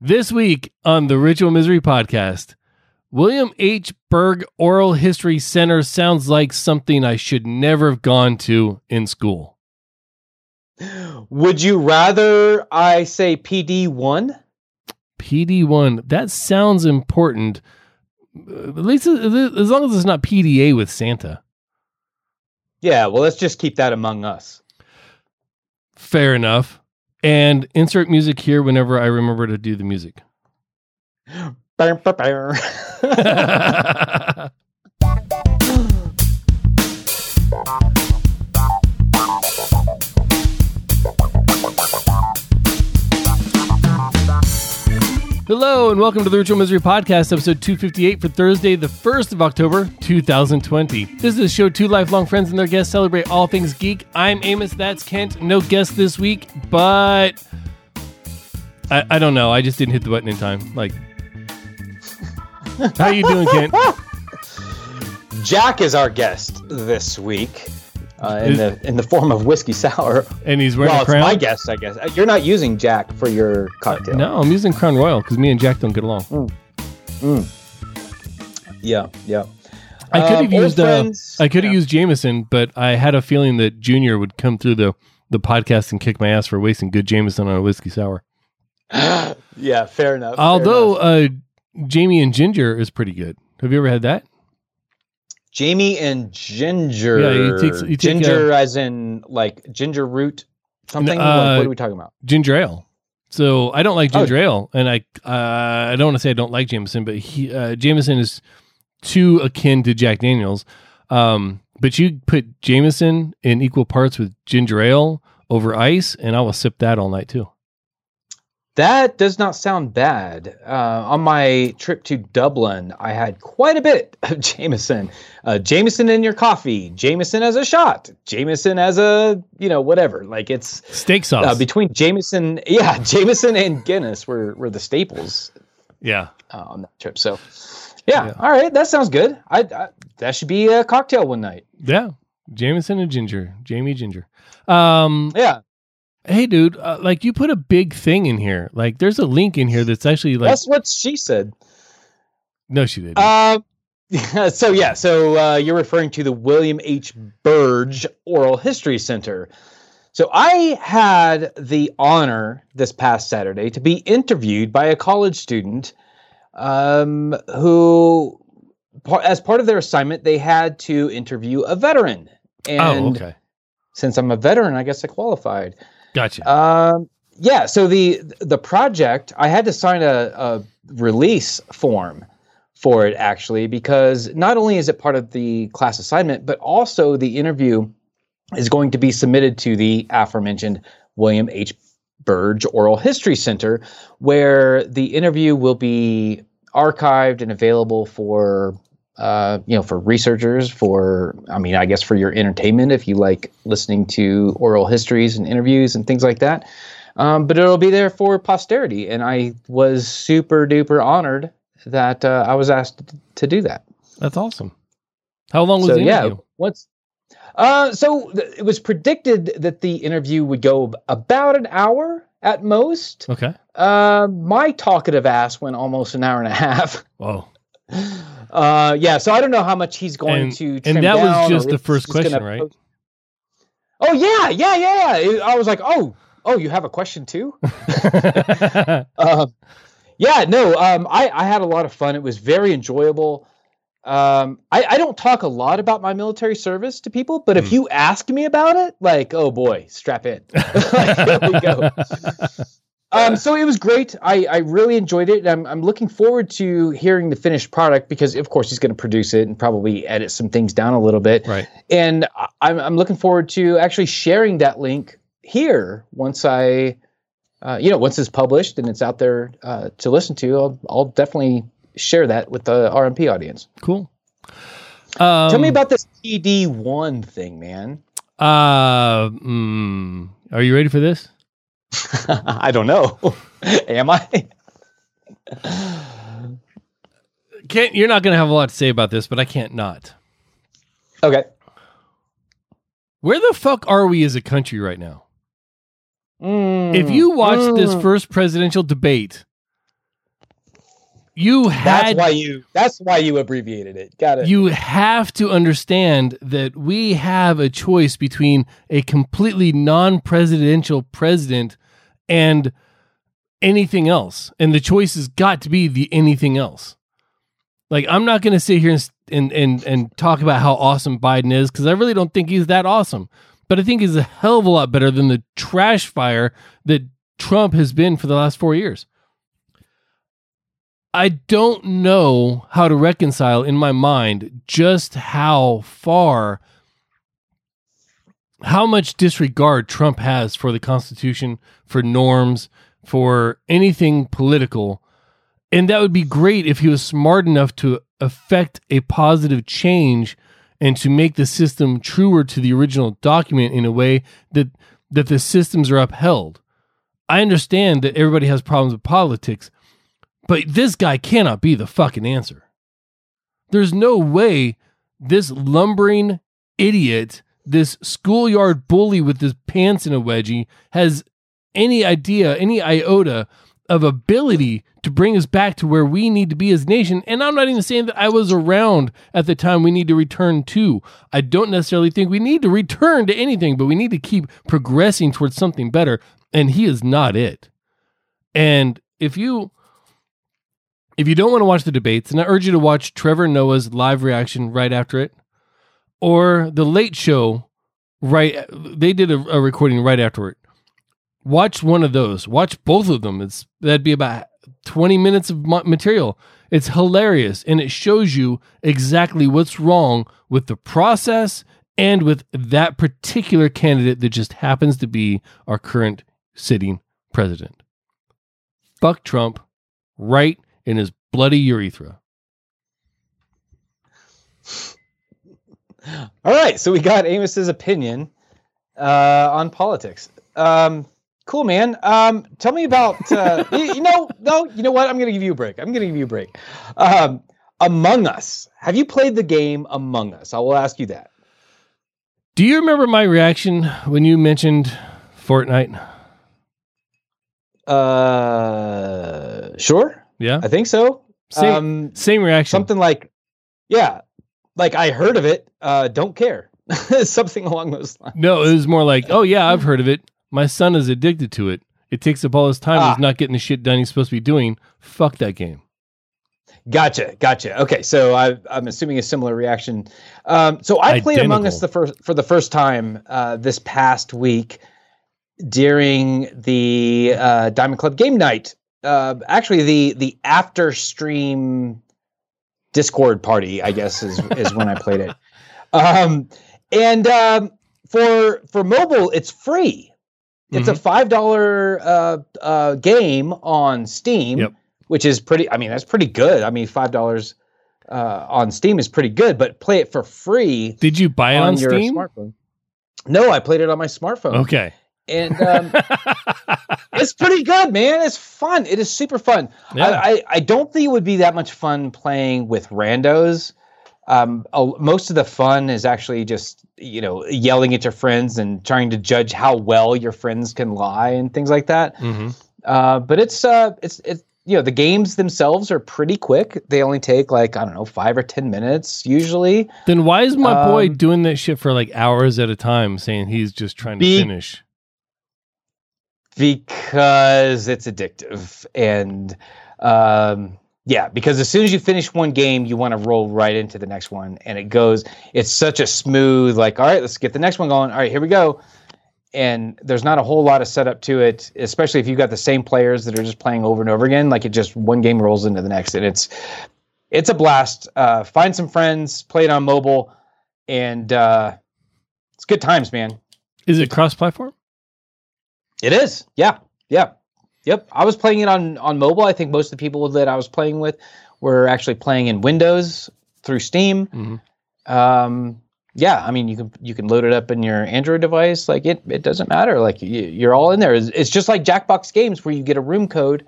This week on the Ritual Misery podcast, William H. Berg Oral History Center sounds like something I should never have gone to in school. Would you rather I say PD one? PD1, that sounds important. At least as as long as it's not PDA with Santa. Yeah, well, let's just keep that among us. Fair enough. And insert music here whenever I remember to do the music. Hello and welcome to the Ritual Misery Podcast, episode 258 for Thursday, the 1st of October, 2020. This is a show two lifelong friends and their guests celebrate all things geek. I'm Amos, that's Kent. No guest this week, but I, I don't know. I just didn't hit the button in time. Like, how you doing, Kent? Jack is our guest this week uh, in the in the form of whiskey sour. And he's wearing Well, a it's crown. my guess, I guess. Uh, You're not using Jack for your cocktail. No, I'm using Crown Royal because me and Jack don't get along. Yeah, yeah. I could have Um, used uh, I could have yeah. used Jameson, but I had a feeling that Junior would come through the the podcast and kick my ass for wasting good Jameson on a whiskey sour. yeah, fair enough. fair Although enough. uh, Jamie and Ginger is pretty good. Have you ever had that? Jamie and Ginger. Yeah, you take- you take ginger as in like ginger root something. uh, Like, what are we talking about? Ginger ale. So I don't like Oh. ginger ale, and I uh, I don't want to say I don't like Jameson, but he uh, Jameson is too akin to Jack Daniels. Um, but you put Jameson in equal parts with ginger ale over ice, and I will sip that all night too. That does not sound bad. Uh, on my trip to Dublin, I had quite a bit of Jameson. Uh, Jameson in your coffee, Jameson as a shot, Jameson as a, you know, whatever. Like it's Steak sauce. uh, between Jameson, yeah, Jameson and Guinness were, were the staples yeah. uh, on that trip. So, yeah, Yeah. all right, that sounds good. I, I That should be a cocktail one night. Yeah. Jameson and Ginger. Jamie Ginger. Um, Yeah, hey, dude, uh, like you put a big thing in here. Like there's a link in here that's actually like, that's what she said. no, she didn't. Um, so yeah, so uh, you're referring to the William H. Burge Oral History Center. So I had the honor this past Saturday to be interviewed by a college student um, who, as part of their assignment, they had to interview a veteran. And oh, okay. since I'm a veteran, I guess I qualified. Gotcha. Um, yeah. So the the project, I had to sign a, a release form for it actually because not only is it part of the class assignment, but also the interview is going to be submitted to the aforementioned William H. Burge Oral History Center, where the interview will be archived and available for uh, you know, for researchers, for I mean, I guess for your entertainment if you like listening to oral histories and interviews and things like that. Um, but it'll be there for posterity, and I was super duper honored that uh, I was asked to do that. That's awesome. How long was so the yeah, interview? what's uh, so th- it was predicted that the interview would go about an hour at most. Okay. Uh, my talkative ass went almost an hour and a half. Whoa. Uh, yeah, so I don't know how much he's going And- to. and that was just the first question, right? post- Oh yeah, yeah, yeah. yeah. I was like, oh, oh, you have a question too? um, yeah, no, um, I, I had a lot of fun. It was very enjoyable. Um, I, I don't talk a lot about my military service to people, but if Hmm. you ask me about it, like, oh boy, strap in. Like, here we go. Um, so it was great. I, I really enjoyed it. I'm, I'm looking forward to hearing the finished product because, of course, he's going to produce it and probably edit some things down a little bit. right. And I'm, I'm looking forward to actually sharing that link here once I, uh, you know, once it's published and it's out there uh, to listen to. I'll, I'll definitely share that with the RMP audience. Cool. Um, Tell me about this PD1 thing, man. Uh, mm, are you ready for this? I don't know. Am I? Kent, you're not going to have a lot to say about this, but I can't not. Okay. Where the fuck are we as a country right now? Mm, If you watch this mm. first presidential debate, you That's why you. That's why you abbreviated it. Got it. you have to understand that we have a choice between a completely non-presidential president and anything else. And the choice has got to be the anything else. Like i'm not going to sit here and, and and and talk about how awesome biden is because i really don't think he's that awesome. But i think he's a hell of a lot better than the trash fire that trump has been for the last four years. I don't know how to reconcile in my mind just how far, how much disregard Trump has for the Constitution, for norms, for anything political. And that would be great if he was smart enough to affect a positive change and to make the system truer to the original document in a way that that the systems are upheld. I understand that everybody has problems with politics, but this guy cannot be the fucking answer. There's no way this lumbering idiot, this schoolyard bully with his pants in a wedgie, has any idea, any iota of ability to bring us back to where we need to be as a nation. And I'm not even saying that I was around at the time we need to return to. I don't necessarily think we need to return to anything, but we need to keep progressing towards something better. And he is not it. And if you if you don't want to watch the debates, and I urge you to watch Trevor Noah's live reaction right after it, or the Late Show, right? They did a, a recording right afterward. Watch one of those. Watch both of them. It's that'd be about twenty minutes of material. It's hilarious, and it shows you exactly what's wrong with the process and with that particular candidate that just happens to be our current sitting president. Fuck Trump, right in his bloody urethra. All right, so we got Amos's opinion uh, on politics. Um, cool, man. Um, tell me about uh, you, you, know, no, you know what? I'm going to give you a break. I'm going to give you a break. Um, Among Us. Have you played the game Among Us? I will ask you that. Do you remember my reaction when you mentioned Fortnite? Uh, sure. Yeah, I think so. Same, um, same reaction. Something like, yeah, like I heard of it. Uh, don't care. something along those lines. No, it was more like, oh yeah, I've heard of it. My son is addicted to it. It takes up all his time. Ah. He's not getting the shit done he's supposed to be doing. Fuck that game. Gotcha, gotcha. Okay, so I, am assuming a similar reaction. Um, so I Identical. played Among Us the first for the first time uh, this past week during the uh, Diamond Club game night uh, actually the the after stream Discord party, I guess is is when I played it. Um, and um, for for mobile, it's free. It's mm-hmm. a five dollar uh, uh, game on Steam, yep. which is pretty. I mean, that's pretty good. I mean, five dollars uh, on Steam is pretty good, but play it for free. Did you buy it on, on your Steam? Smartphone. No, I played it on my smartphone. Okay and um, it's pretty good, man. It's fun. It is super fun. Yeah. I, I, I don't think it would be that much fun playing with randos. Um, most of the fun is actually just you know yelling at your friends and trying to judge how well your friends can lie and things like that. Mm-hmm. Uh, but it's uh, it's it's you know the games themselves are pretty quick. They only take like I don't know five or ten minutes usually. Then why is my um, boy doing that shit for like hours at a time, saying he's just trying to be, finish? Because it's addictive. And um, yeah because as soon as you finish one game you want to roll right into the next one. And it goes it's such a smooth like all right let's get the next one going. All right here we go. And there's not a whole lot of setup to it especially if you've got the same players that are just playing over and over again like it just one game rolls into the next and it's it's a blast. Uh, find some friends play it on mobile and uh, it's good times man. Is it cross platform it is. Yeah. Yeah. Yep. I was playing it on on mobile. I think most of the people that I was playing with were actually playing in Windows through Steam. Mm-hmm. Um, yeah, I mean you can you can load it up in your Android device. Like it it doesn't matter. Like you, are all in there. It's, it's, just like Jackbox games where you get a room code,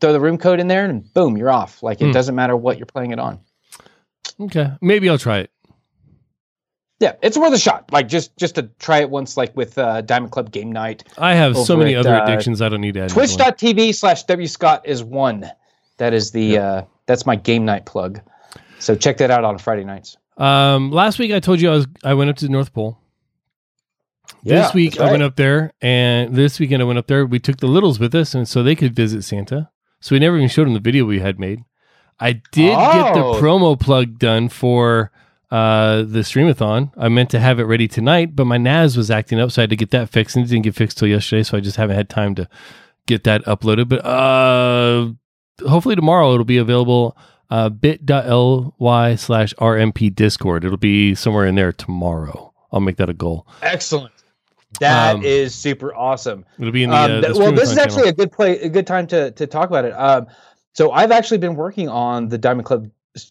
throw the room code in there, and boom, you're off. Like it mm. doesn't matter what you're playing it on. Okay, maybe I'll try it. Yeah, it's worth a shot. Like just just to try it once, like with uh, Diamond Club Game Night. I have so many at, other uh, addictions. I don't need to add. Twitch.tv slash W Scott is one. That is the yep. uh, that's my game night plug. So check that out on Friday nights. Um, last week I told you I was I went up to the North Pole. Yeah, this week right. I went up there, and this weekend I went up there. We took the littles with us, and so they could visit Santa. So we never even showed them the video we had made. I did get the Oh. promo plug done for uh, the streamathon. I meant to have it ready tonight, but my NAS was acting up, so I had to get that fixed, and it didn't get fixed till yesterday. So I just haven't had time to get that uploaded. But uh, hopefully tomorrow it'll be available. Uh, bit.ly slash RMP Discord. It'll be somewhere in there tomorrow. I'll make that a goal. Excellent. That is Um, super awesome. It'll be in the, Um, uh, the well, this is actually channel. a good play, a good time to to talk about it. Um, so I've actually been working on the Diamond Club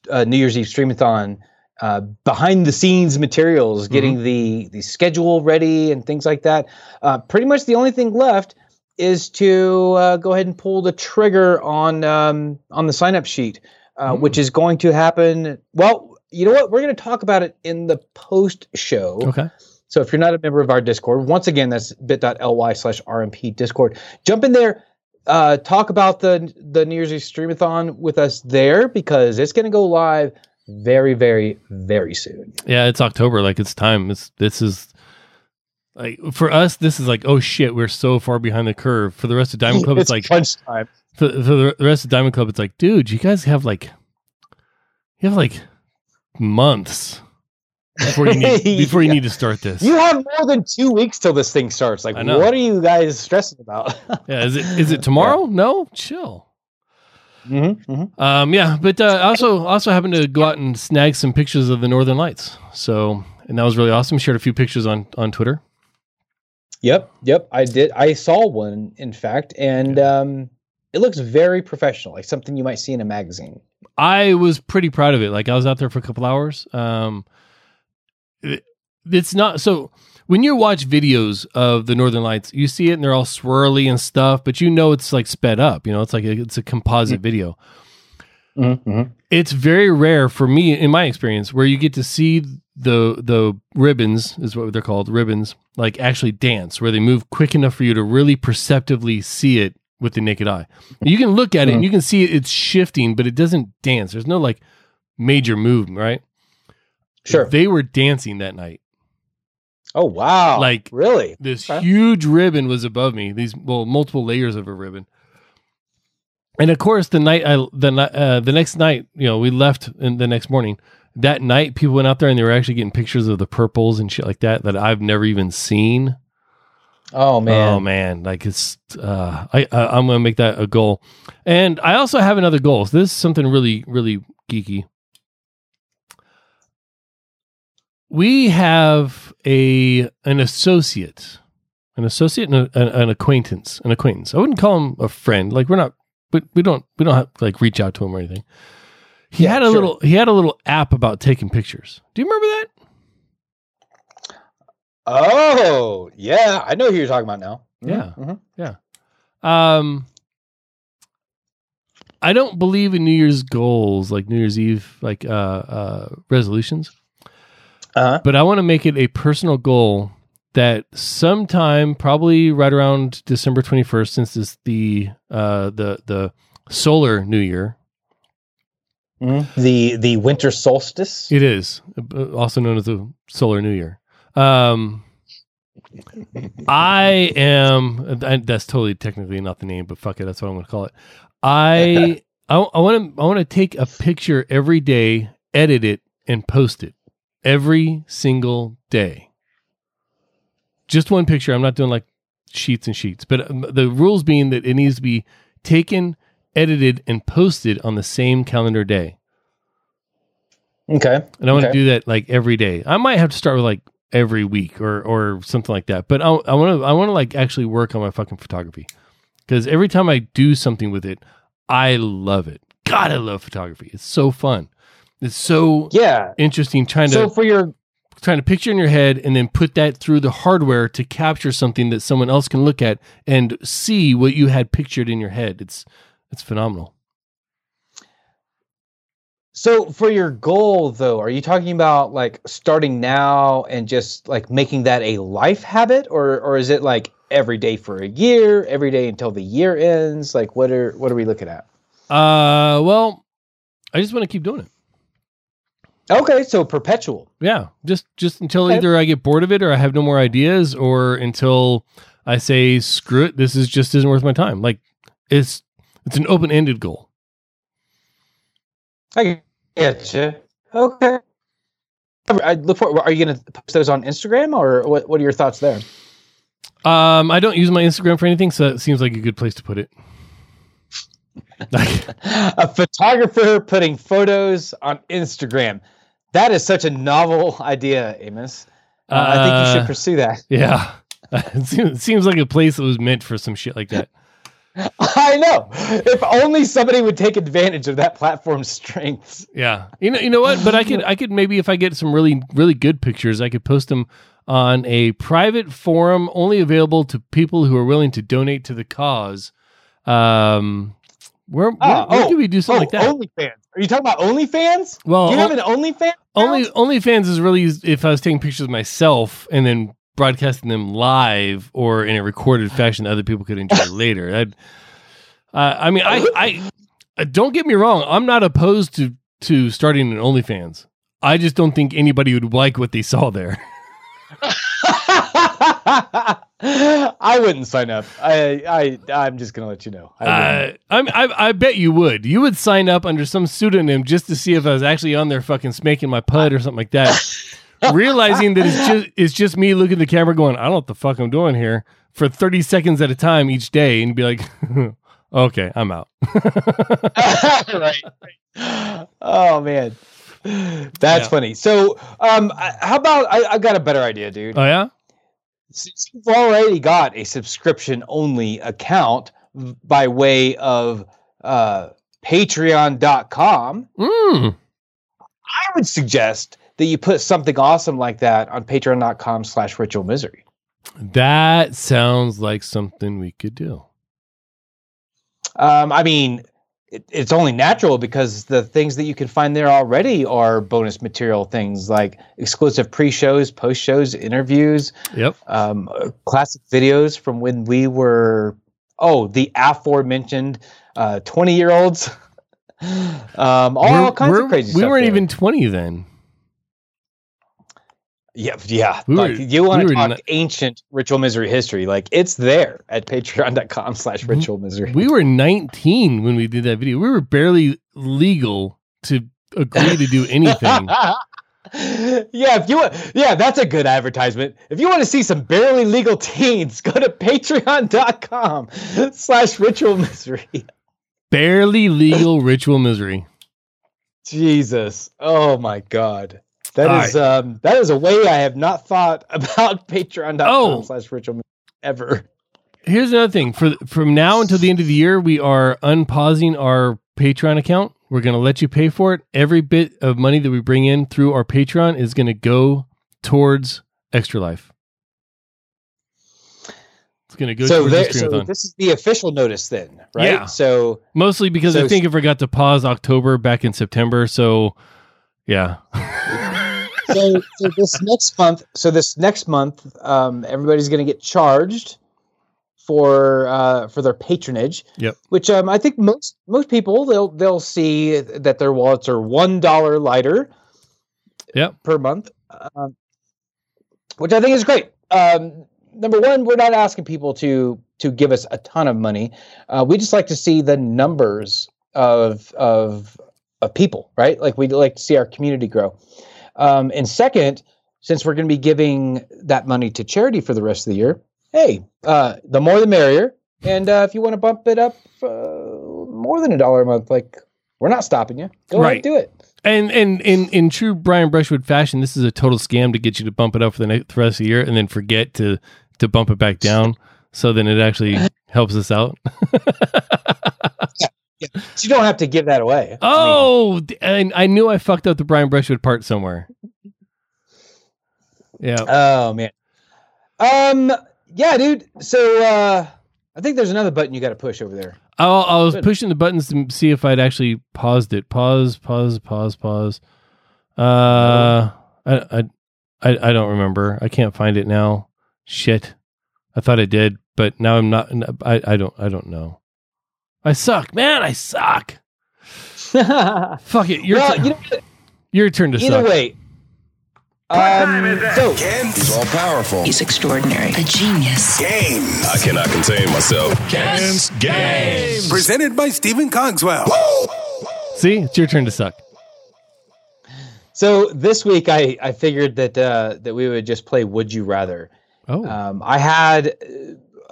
uh, New Year's Eve Streamathon uh, behind the scenes materials, Mm-hmm. getting the the schedule ready and things like that. Uh, pretty much the only thing left is to uh, go ahead and pull the trigger on um, on the sign up sheet, uh, Mm. which is going to happen. Well, you know what? We're going to talk about it in the post show. Okay. So if you're not a member of our Discord, once again, that's bit.ly slash RMP Discord. Jump in there, uh, talk about the the New Year's Eve Streamathon with us there because it's going to go live very, very, very soon. Yeah, it's October. Like it's time. It's this is like for us. This is like oh shit, we're so far behind the curve. For the rest of Diamond Club, it's, like crunch time. for, for the rest of Diamond Club, it's like dude, you guys have like you have like months before you need before you Yeah. need to start this. You have more than two weeks till this thing starts. Like, what are you guys stressing about? yeah, is it is it tomorrow? No, chill. Mm-hmm, mm-hmm. Um, yeah, but uh, I also also happened to go out and snag some pictures of the Northern Lights. So, and that was really awesome. Shared a few pictures on on Twitter. Yep, yep. I did. I saw one, in fact, and um, it looks very professional, like something you might see in a magazine. I was pretty proud of it. Like I was out there for a couple hours. Um, it- it's not so when you watch videos of the Northern Lights, you see it and they're all swirly and stuff, but you know it's like sped up. You know, it's like a, it's a composite video. Mm-hmm. It's very rare for me, in my experience, where you get to see the the ribbons is what they're called ribbons, like actually dance, where they move quick enough for you to really perceptively see it with the naked eye. You can look at it and you can see it's shifting, but it doesn't dance. There's no like major movement, right? Sure. They were dancing that night. Oh wow! Like- really? This Okay. huge ribbon was above me. These well, multiple layers of a ribbon. And of course, the night I the uh, the next night, you know, we left in the next morning. That night, people went out there and they were actually getting pictures of the purples and shit like that that I've never even seen. Oh man! Oh man, like it's uh, I, I I'm gonna make that a goal, and I also have another goal. So this is something really really geeky. We have a an associate, an associate, and a, an, an acquaintance, an acquaintance. I wouldn't call him a friend. Like we're not, but we don't we don't have like reach out to him or anything. He Yeah, had a sure. little he had a little app about taking pictures. Do you remember that? Oh yeah, I know who you're talking about now. Yeah. Mhm. Um, I don't believe in New Year's goals, like New Year's Eve, like uh, uh, resolutions. Uh-huh. But I want to make it a personal goal that sometime, probably right around December twenty first, since it's the uh, the the solar New Year. Mhm. The the winter solstice. It is also known as the solar New Year. Um, I am. and That's totally technically not the name, but fuck it. That's what I'm going to call it. I I want to I want to take a picture every day, edit it, and post it every single day. Just one picture. I'm not doing like sheets and sheets, but um, the rules being that it needs to be taken, edited, and posted on the same calendar day. Okay. And I want to Okay. do that like every day. I might have to start with like every week or or something like that. But I I want to I want to like actually work on my fucking photography because every time I do something with it, I love it. God, I love photography. It's so fun. It's so Yeah. interesting trying to So for your trying to picture in your head and then put that through the hardware to capture something that someone else can look at and see what you had pictured in your head. It's it's phenomenal. so for your goal though, are you talking about like starting now and just like making that a life habit, or or is it like every day for a year, every day until the year ends? Like what are what are we looking at? Uh, well, I just want to keep doing it. Okay, so perpetual. Yeah, just just until Okay. either I get bored of it or I have no more ideas, or until I say screw it, this is just isn't worth my time. Like it's it's an open ended goal. I get you. Okay. I look for. Are you going to post those on Instagram, or what? What are your thoughts there? Um, I don't use my Instagram for anything, so it seems like a good place to put it. Like, a photographer putting photos on Instagram. That is such a novel idea, Amos. Uh, I think you Uh, should pursue that. yeah, it seems, it seems like a place that was meant for some shit like that. I know. If only somebody would take advantage of that platform's strengths. Yeah, you know, you know what? But I could, I could maybe if I get some really, really good pictures, I could post them on a private forum only available to people who are willing to donate to the cause. Um, where, where, Ah, where oh, can we do Oh, something like that? OnlyFans. Are you talking about OnlyFans? well, Do you have an OnlyFans? only account? OnlyFans is really if I was taking pictures of myself and then broadcasting them live or in a recorded fashion that other people could enjoy later. I'd, uh, I mean, I, I uh, don't get me wrong. I'm not opposed to to starting an OnlyFans. I just don't think anybody would like what they saw there. I wouldn't sign up. I, I, I'm just gonna let you know. I. Uh, I, I I bet you would. You would sign up under some pseudonym just to see if I was actually on there fucking smaking my pud or something like that. Realizing that it's just it's just me looking at the camera going, I don't know what the fuck I'm doing here for 30 seconds at a time each day and be like, okay, I'm out. right. Oh man, that's Yeah. funny. So, um, how about I, I got a better idea, dude. Oh yeah? Since you've already got a subscription only account by way of uh, Patreon.com, Mm. I would suggest that you put something awesome like that on Patreon.com/slash Ritual Misery. That sounds like something we could do. Um, I mean, it, it's only natural because the things that you can find there already are bonus material things like exclusive pre-shows, post-shows, interviews, Yep. um, uh, classic videos from when we were oh the aforementioned uh, twenty-year-olds. um, all, We're- kinds we're- of crazy. Stuff. We weren't there. even 20 then. Yeah, yeah. We like were- you want we to talk not- ancient ritual misery history? Like it's there at patreon.com slash ritual misery. We were 19 when we did that video. We were barely legal to agree to do anything. yeah, if you want, yeah, that's a good advertisement. If you want to see some barely legal teens, go to patreon.com slash ritual misery. barely legal ritual misery. Jesus. Oh my God. That All is um that is a way I have not thought about patreon.com Oh. slash ritual ever. Here's another thing. For from now until the end of the year, we are unpausing our Patreon account. We're going to let you pay for it. Every bit of money that we bring in through our Patreon is going to go towards Extra Life. It's going to go so there, the so this is the official notice then, right? Yeah. So Mostly because I think I forgot to pause October back in September. So, yeah. so, so this next month, so this next month, um, everybody's going to get charged for uh, for their patronage. Yep. Which um, I think most most people they'll they'll see that their wallets are one dollar lighter. Yep. Per month, um, which I think is great. Um, number one, we're not asking people to to give us a ton of money. Uh, we just like to see the numbers of of of people, right? Like we'd like to see our community grow. Um, and second, since we're going to be giving that money to charity for the rest of the year, hey, uh, the more the merrier. And uh, if you want to bump it up uh, more than a dollar a month, like we're not stopping you. Go Right. ahead, do it. And and in in true Brian Brushwood fashion, this is a total scam to get you to bump it up for the, next, the rest of the year and then forget to to bump it back down. So then it actually helps us out. So you don't have to give that away. I mean, Oh, and I knew I fucked up the Brian Brushwood part somewhere. Yeah. oh man. Um. Yeah, dude. So uh, I think there's another button you got to push over there. I, I was Good. pushing the buttons to see if I'd actually paused it. Pause, pause, pause, pause. Uh, I, I, I, I don't remember. I can't find it now. Shit. I thought I did, but now I'm not. I, I don't. I don't know. I suck, man. I suck. Fuck it. Your, well, tu- you know, what? your turn to either suck. way. Um, so Ken, he's all powerful. He's extraordinary. A genius. Game. I cannot contain myself. Ken's Game. Presented by Stephen Cogswell. See, it's your turn to suck. so this week I I figured that uh, that we would just play Would You Rather. Oh, Um, I had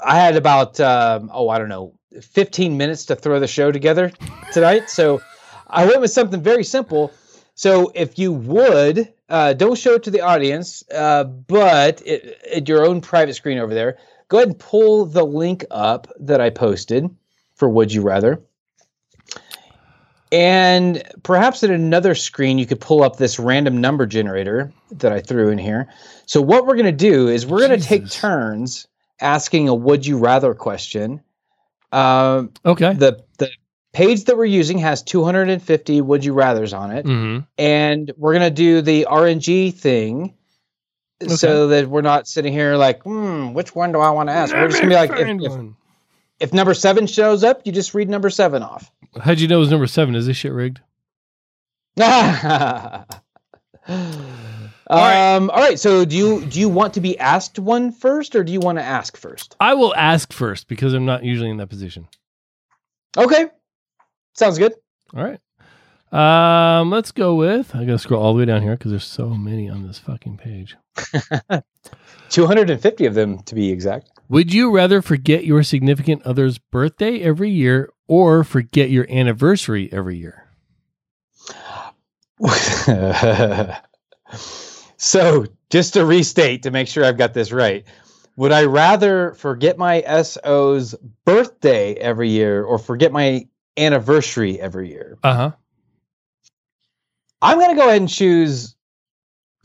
I had about um, oh I don't know 15 minutes to throw the show together tonight. so I went with something very simple. So if you would uh, don't show it to the audience, uh, but it, at your own private screen over there, go ahead and pull the link up that I posted for Would You Rather. And perhaps at another screen, you could pull up this random number generator that I threw in here. So, what we're going to do is we're going to take turns asking a would you rather question. Um, okay. the, the page that we're using has 250 would you rathers on it. hmm And we're going to do the RNG thing so that we're not sitting here like, hmm, which one do I want to ask? We're just going to be like, if, if, if number seven shows up, you just read number seven off. How'd you know it was number seven? Is this shit rigged? um, all right. So do you do you want to be asked one first, or do you want to ask first? I will ask first because I'm not usually in that position. Okay, sounds good. All right. Um, let's go with. I gotta scroll all the way down here because there's so many on this fucking page. Two hundred and fifty of them to be exact. Would you rather forget your significant other's birthday every year or forget your anniversary every year? so just to restate to make sure I've got this right, would I rather forget my SO's birthday every year or forget my anniversary every year? Uh huh. I'm going to go ahead and choose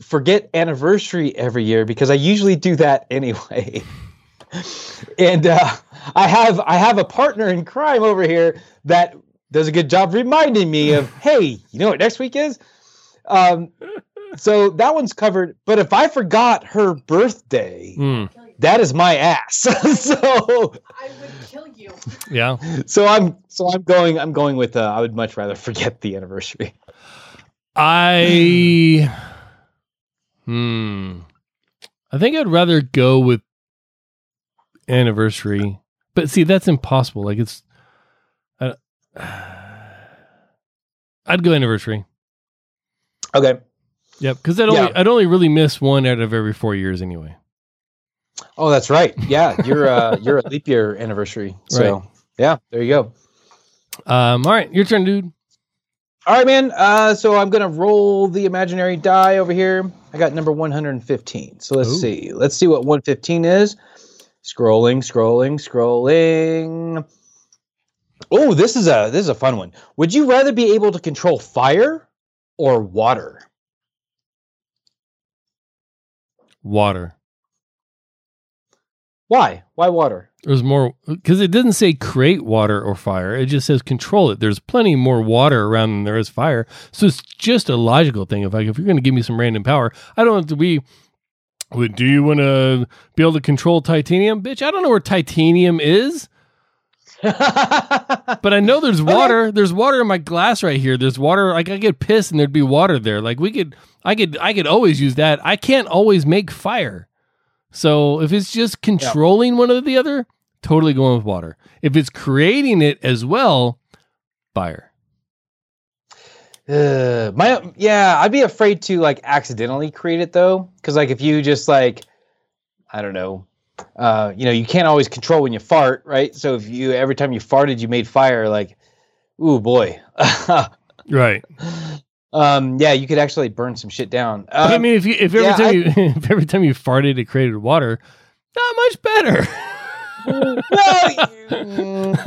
forget anniversary every year because I usually do that anyway. and uh, I have I have a partner in crime over here that does a good job reminding me of, hey, you know what next week is? Um, so that one's covered. But if I forgot her birthday, Mm, that is my ass. so I would kill you. yeah. so I'm so I'm going I'm going with uh, I would much rather forget the anniversary. I. Hmm. I think I'd rather go with anniversary, but see, that's impossible. Like it's. I, I'd go anniversary. Okay. Yep, because I'd only Yeah. I'd only really miss one out of every four years anyway. Oh, that's right. Yeah, you're uh you're a leap year anniversary. So Right. yeah, there you go. Um. All right, your turn, dude. All right, man. Uh, so I'm gonna roll the imaginary die over here. I got number 115. So let's Ooh. see. Let's see what 115 is. Scrolling, scrolling, scrolling. Oh, this is a this is a fun one. Would you rather be able to control fire or water? Water. Why? Why water? There's more because it doesn't say create water or fire. It just says control it. There's plenty more water around than there is fire. So it's just a logical thing. If like if you're going to give me some random power, I don't have to be. Do you want to be able to control titanium, bitch? I don't know where titanium is, but I know there's water. There's water in my glass right here. There's water. Like I get pissed and there'd be water there. Like we could, I could, I could always use that. I can't always make fire. So if it's just controlling one or the other, totally going with water. If it's creating it as well, fire. Uh, my yeah, I'd be afraid to like accidentally create it though, because like if you just like, I don't know, uh, you know, you can't always control when you fart, right? So if you every time you farted, you made fire, like, ooh boy, Right. um, yeah, you could actually burn some shit down. Um, I mean, if you if every yeah, time I- you if every time you farted, it created water, not much better. well, mm,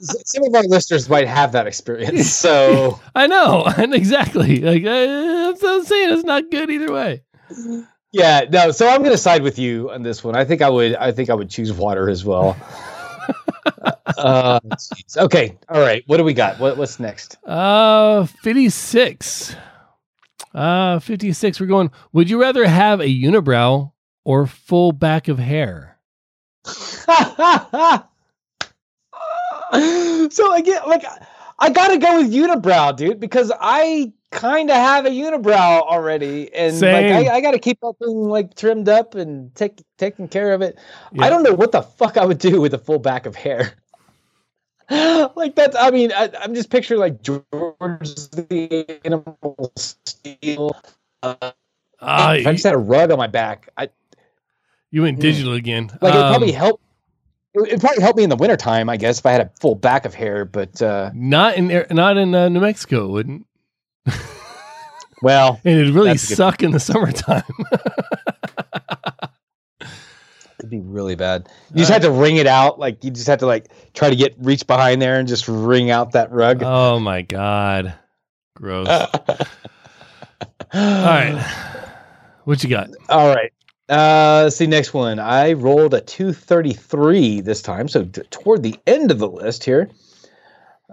some of our listeners might have that experience, so. I know, exactly. Like what I'm saying, it's not good either way. Yeah, no. So I'm going to side with you on this one. I think I would. I think I would choose water as well. uh, okay. All right. What do we got? What, what's next? Uh, fifty six. Uh, fifty six. We're going. Would you rather have a unibrow or full back of hair? so again, like I gotta go with unibrow, dude, because I kind of have a unibrow already, and Same. like I, I gotta keep that thing like trimmed up and take taking care of it. Yeah. I don't know what the fuck I would do with a full back of hair. like that's, I mean, I, I'm just picturing like George the Animal Steele. Uh, if I just had a rug on my back, I you went digital again. like it would probably Um, help. It probably help me in the wintertime, I guess, if I had a full back of hair. But uh, not in not in uh, New Mexico, wouldn't. Well, it'd really That's a good suck in the summertime. It'd be really bad. You just had to wring it out. Like you just had to like try to get reach behind there and just wring out that rug. oh my god, gross. All right, what you got? All right. Uh, let's see next one. I rolled a 233 this time, so t- toward the end of the list here.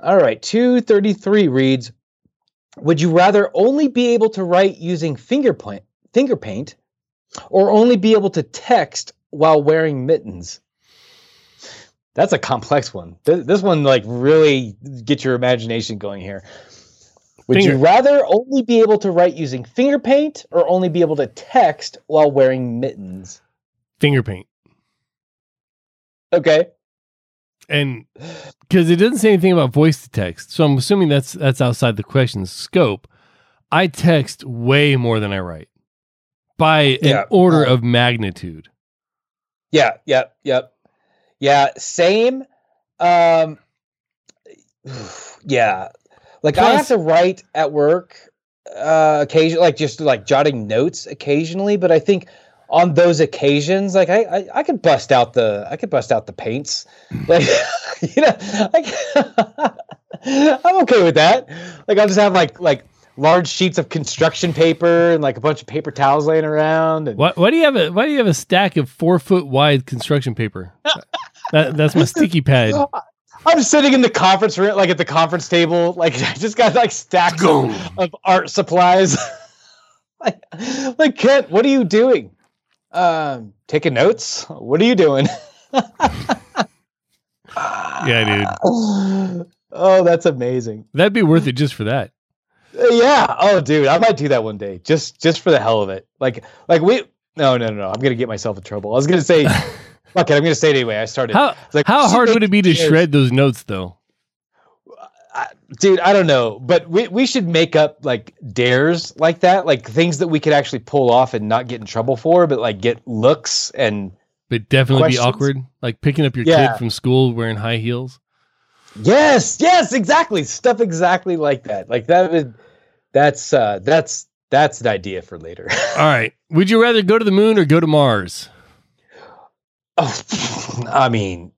All right, 233 reads Would you rather only be able to write using finger paint, finger paint or only be able to text while wearing mittens? That's a complex one. Th- This one like really get your imagination going here. Would Finger- you rather only be able to write using finger paint or only be able to text while wearing mittens? Finger paint. Okay. And because it doesn't say anything about voice to text, so I'm assuming that's that's outside the question's scope. I text way more than I write by Yeah. an order of magnitude. Yeah, yep, yep. Yeah, same. Um yeah. Like I have to write at work uh occasionally like just like jotting notes occasionally, but I think on those occasions, like I, I, I could bust out the I could bust out the paints. Hmm. Like you know, like I'm okay with that. Like I'll just have like like large sheets of construction paper and like a bunch of paper towels laying around and Why, why do you have a Why do you have a stack of four foot wide construction paper? that, that's my sticky pad. I'm sitting in the conference room, like at the conference table, like I just got like stacks of, of art supplies. like, like Kent, what are you doing? Um, taking notes. What are you doing? Yeah, dude, oh, that's amazing. that'd be worth it just for that. Yeah. Oh, dude, I might do that one day, just just for the hell of it. Like, like we. No, no, no, no. I'm gonna get myself in trouble. I was gonna say, fuck it. I'm gonna say it anyway. I started. How like, how hard would it be to shred those notes though? Dude i don't know but we, we should make up like dares like that like things that we could actually pull off and not get in trouble for but like get looks and But definitely Questions? be awkward, like picking up your Yeah. kid from school wearing high heels. yes yes exactly stuff exactly like that like that would that's uh that's that's an idea for later All right, would you rather go to the moon or go to Mars? oh, i mean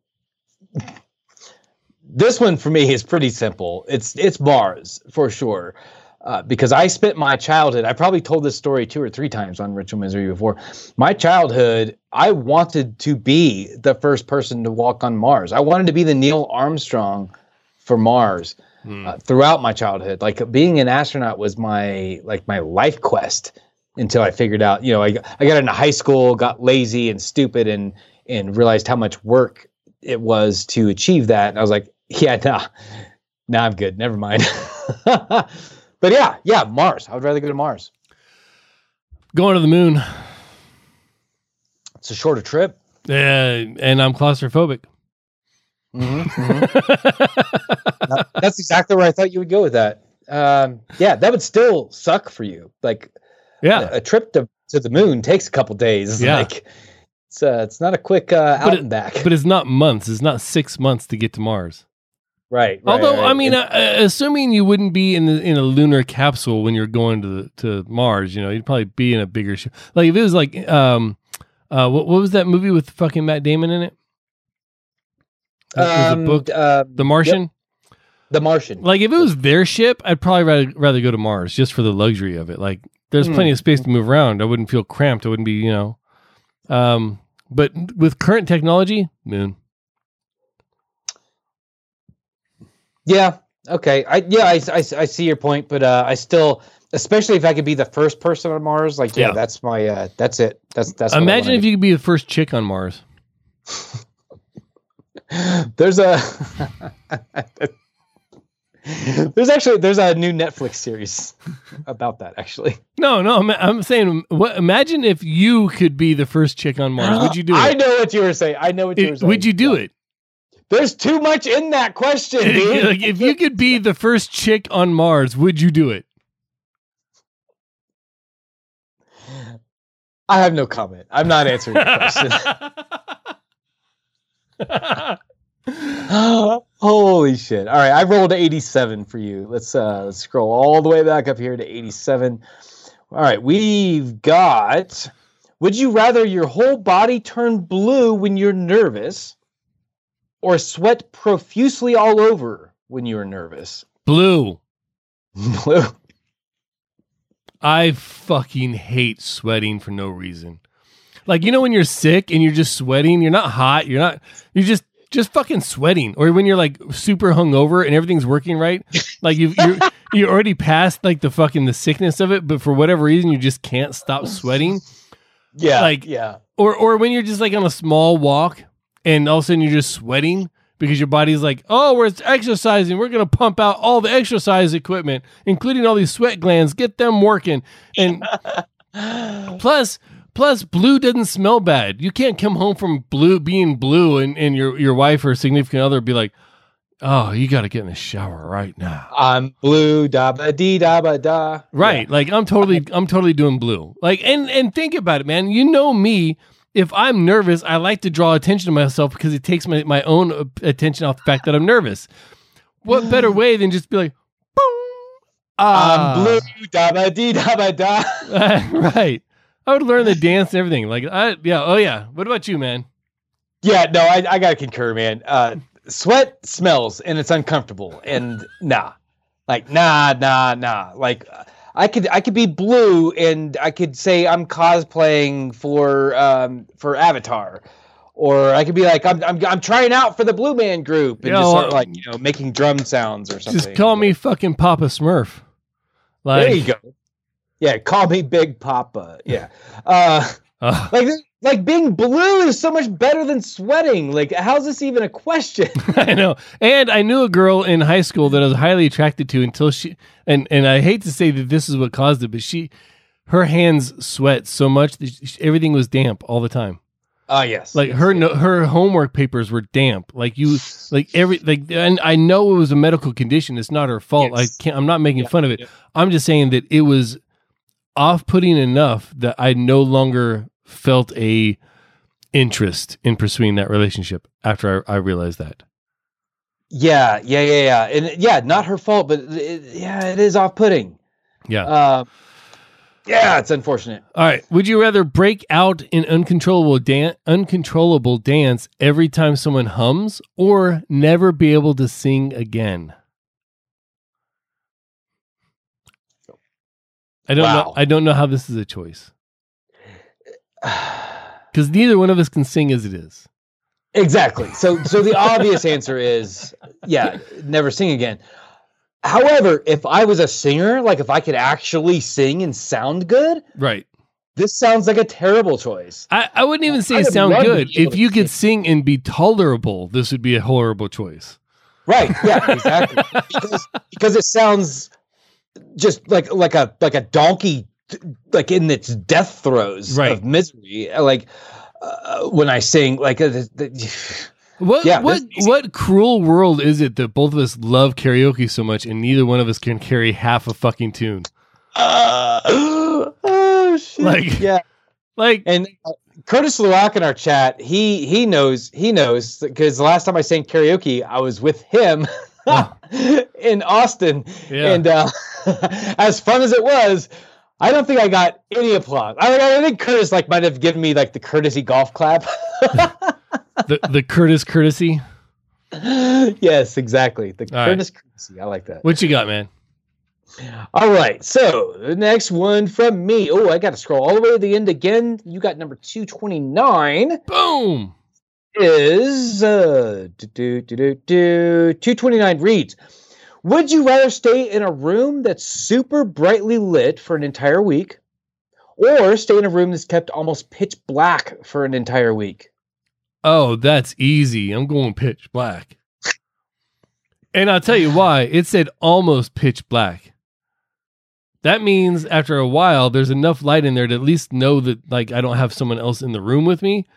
this one for me is pretty simple it's it's mars for sure uh, because I spent my childhood, I probably told this story two or three times on Ritual Misery before. My childhood, I wanted to be the first person to walk on Mars. I wanted to be the Neil Armstrong for Mars Hmm. uh, throughout my childhood. Like being an astronaut was my like my life quest until I figured out. You know, I I got into high school, got lazy and stupid, and and realized how much work it was to achieve that. And I was like, yeah, nah, nah, I'm good. Never mind. but yeah, yeah, Mars. I would rather go to Mars. Going to the moon. It's a shorter trip. Yeah, and I'm claustrophobic. That's exactly where I thought you would go with that. Um, yeah, that would still suck for you. Like Yeah. a trip to, to the moon takes a couple days. Yeah. Like it's uh, it's not a quick uh, out it- and back. But it's not months. It's not six months to get to Mars. Right, right. Although, right. I mean, uh, assuming you wouldn't be in the in a lunar capsule when you're going to the, to Mars, you know, you'd probably be in a bigger ship. Like if it was like, um, uh, what what was that movie with fucking Matt Damon in it? It was um, a book, uh, The Martian. The Martian. Like if it was their ship, I'd probably rather rather go to Mars just for the luxury of it. Like there's Hmm. plenty of space to move around. I wouldn't feel cramped. I wouldn't be, you know. Um, but with current technology, moon. Yeah. Okay. I yeah. I, I, I see your point, but uh, I still, especially if I could be the first person on Mars, like yeah, Yeah. that's my uh, that's it. That's that's. Imagine if you could be the first chick on Mars. There's a. there's actually there's a new Netflix series about that actually. No, no, I'm, I'm saying, what, imagine if you could be the first chick on Mars. Would you do it? I know what you were saying. I know what you were saying. would you do Yeah. it? There's too much in that question, dude. like, if you could be the first chick on Mars, would you do it? I have no comment. I'm not answering the question. Holy shit. All right, I rolled 87 for you. Let's uh let's scroll all the way back up here to 87. All right, we've got Would you rather your whole body turn blue when you're nervous or sweat profusely all over when you're nervous? Blue. Blue. I fucking hate sweating for no reason. Like you know when you're sick and you're just sweating, you're not hot, you're not you're just just fucking sweating. Or when you're like super hungover and everything's working right, like you you you already passed like the fucking the sickness of it, but for whatever reason you just can't stop sweating. Yeah. Like- yeah. Or or when you're just like on a small walk and all of a sudden you're just sweating because your body's like, oh, we're exercising. We're gonna pump out all the exercise equipment, including all these sweat glands, get them working. And plus, plus, blue doesn't smell bad. You can't come home from blue being blue and, and your your wife or significant other be like, oh, you got to get in the shower right now. I'm blue da ba dee da ba da. Right. Like I'm totally I'm totally doing blue. Like and and think about it, man. You know me. If I'm nervous, I like to draw attention to myself because it takes my, my own attention off the fact that I'm nervous. What better way than just be like, boom, ah, I'm blue da ba dee da ba da. right. I would learn the dance and everything. Like, I yeah, oh yeah. What about you, man? Yeah, no, I, I gotta concur, man. Uh, sweat smells and it's uncomfortable, and nah, like nah, nah, nah. Like uh, I could I could be blue and I could say I'm cosplaying for um for Avatar, or I could be like I'm I'm, I'm trying out for the Blue Man Group and Yeah, just start like you know making drum sounds or something. Just call me fucking Papa Smurf. Like, there you go. Yeah, call me Big Papa. Yeah. Uh, uh, like like being blue is so much better than sweating. Like how's this even a question? I know. And I knew a girl in high school that I was highly attracted to until she and and I hate to say that this is what caused it, but she her hands sweat so much that she, everything was damp all the time. Oh yes. Like her no, her homework papers were damp. Like you like every like and I know it was a medical condition. It's not her fault. Yes. I can't I'm not making Yeah, fun of it. yeah. I'm just saying that it was off-putting enough that I no longer felt a interest in pursuing that relationship after I, I realized that. Yeah, yeah, yeah, yeah, and yeah, not her fault, but it, yeah, it is off-putting. Yeah. Uh, yeah, it's unfortunate. All right. Would you rather break out in uncontrollable dan- uncontrollable dance every time someone hums, or never be able to sing again? I don't know. I don't know how this is a choice because neither one of us can sing as it is. exactly. So, so the obvious answer is, yeah, never sing again. However, if I was a singer, like if I could actually sing and sound good, Right. this sounds like a terrible choice. I, I wouldn't even say I'd sound good. If you could sing. sing and be tolerable, this would be a horrible choice. Right? Yeah, exactly. because because it sounds just like like a like a donkey, like in its death throes Right. of misery. Like uh, when I sing, like uh, the, the, What Yeah, what what cruel world is it that both of us love karaoke so much and neither one of us can carry half a fucking tune? uh, oh shit. Like- yeah. Like And uh, Curtis Lurock in our chat, he he knows he knows because the last time I sang karaoke, I was with him in Austin, Yeah. and uh, as fun as it was, I don't think I got any applause. I, I think Curtis like might have given me like the courtesy golf clap. the the Curtis courtesy. yes, exactly. The All right. Curtis courtesy. I like that. What you got, man? All right. So the next one from me. Oh, I got to scroll all the way to the end again. You got number two twenty nine. Boom. is uh, do, do, do, do, do, 229 reads Would you rather stay in a room that's super brightly lit for an entire week or stay in a room that's kept almost pitch black for an entire week? Oh, that's easy. I'm going pitch black. And I'll tell you why. It said almost pitch black. That means after a while, there's enough light in there to at least know that like I don't have someone else in the room with me,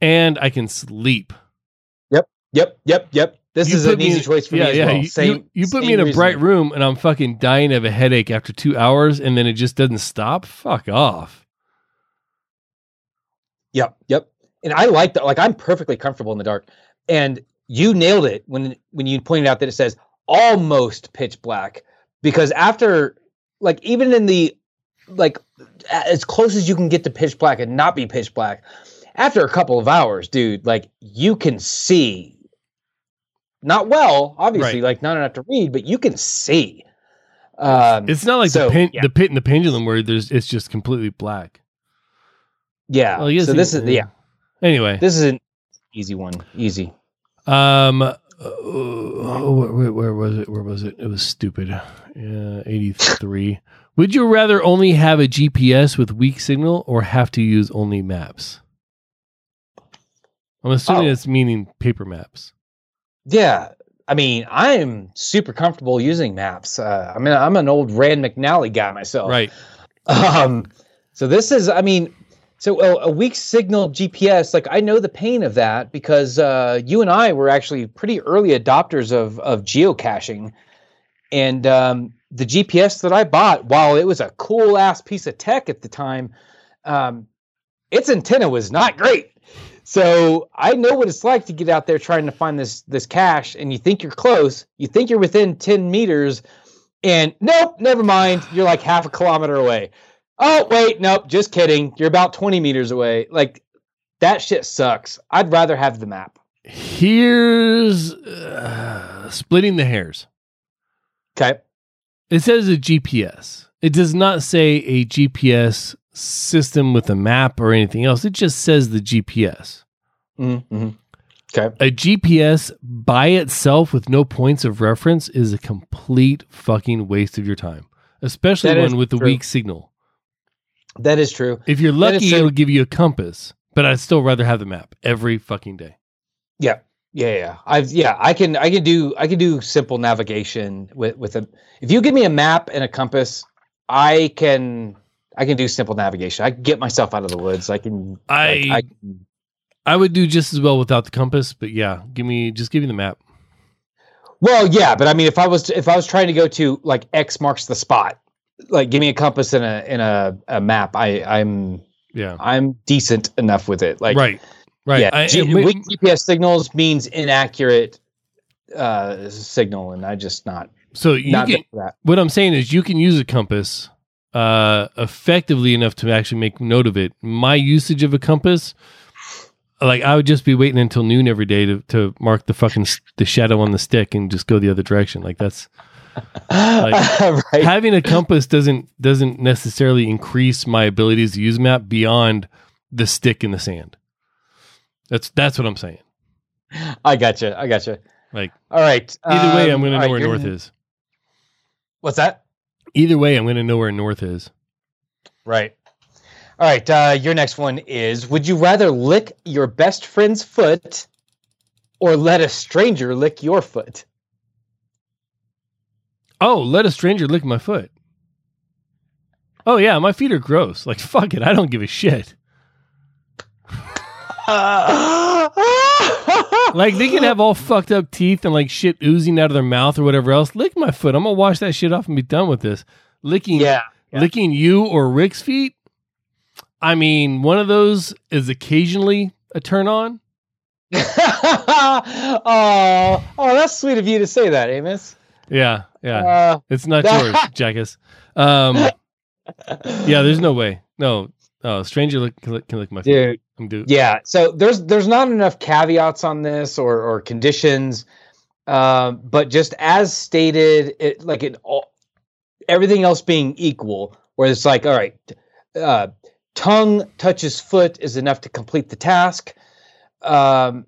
and I can sleep. Yep, yep, yep, yep. This You is an easy in- choice for yeah, me as yeah. well. You, Same, you, you put me in a bright room, and I'm fucking dying of a headache after two hours, and then it just doesn't stop. Fuck off. Yep, yep. And I like that. Like I'm perfectly comfortable in the dark. And you nailed it when when you pointed out that it says almost pitch black because after like even in the like as close as you can get to pitch black and not be pitch black after a couple of hours dude like you can see not well obviously Right. like not enough to read but you can see um It's not like So, the pin, yeah. the pit and the pendulum where there's it's just completely black. yeah Well, so this is yeah Anyway, this is an easy one easy Um, uh, oh, where, where was it? Where was it? It was stupid. Yeah, eighty-three. Would you rather only have a GPS with weak signal or have to use only maps? I'm assuming Oh. it's meaning paper maps. Yeah, I mean, I'm super comfortable using maps. Uh, I mean, I'm an old Rand McNally guy myself. Right. Um, so this is, I mean, so a, a weak signal GPS, like I know the pain of that because uh, you and I were actually pretty early adopters of of geocaching, and um, the GPS that I bought, while it was a cool ass piece of tech at the time, um, its antenna was not great. So I know what it's like to get out there trying to find this this cache, and you think you're close, you think you're within ten meters, and nope, never mind, you're like half a kilometer away. Oh wait, nope, just kidding. You're about twenty meters away. Like that shit sucks. I'd rather have the map. Here's uh, splitting the hairs. Okay. It says a GPS. It does not say a GPS system with a map or anything else. It just says the GPS. Mm-hmm. Okay. a GPS by itself with no points of reference is a complete fucking waste of your time, especially That one with a true. weak signal. That is true. If you're lucky, it'll give you a compass, but I'd still rather have the map every fucking day. Yeah. Yeah, yeah. I've yeah, I can I can do I can do simple navigation with with a if you give me a map and a compass, I can I can do simple navigation. I can get myself out of the woods. I can I like, I can- I would do just as well without the compass, but yeah, give me just give me the map. Well, yeah, but I mean if I was if I was trying to go to like X marks the spot, like give me a compass and a and a, a map, I I'm Yeah, I'm decent enough with it. Like right, right. yeah, I, G- we- weak GPS signals means inaccurate uh signal and I just not so you not can, that. what I'm saying is you can use a compass uh, effectively enough to actually make note of it. My usage of a compass, like I would just be waiting until noon every day to, to mark the fucking the shadow on the stick and just go the other direction. Like that's right. having a compass doesn't doesn't necessarily increase my abilities to use map beyond the stick in the sand. That's that's what I'm saying. I gotcha. I gotcha. Like All right. either way, I'm um, going to know right, where north is. What's that? Either way, I'm going to know where north is. Right. All right. Uh, your next one is: Would you rather lick your best friend's foot, or let a stranger lick your foot? Oh, let a stranger lick my foot. Oh yeah, my feet are gross. Like fuck it, I don't give a shit. Like they can have all fucked up teeth and like shit oozing out of their mouth or whatever else. Lick my foot. I'm gonna wash that shit off and be done with this. Licking, yeah. yeah. licking you or Rick's feet. I mean, one of those is occasionally a turn on. oh, oh, that's sweet of you to say that, Amos. Yeah, yeah. Uh, it's not yours, jackass. Um, yeah, there's no way. No, oh, stranger can, lick, can lick my feet. dude. I'm do- Yeah. So there's there's not enough caveats on this or or conditions, um, but just as stated, it like it all, everything else being equal, where it's like, all right, uh, tongue touches foot is enough to complete the task, um,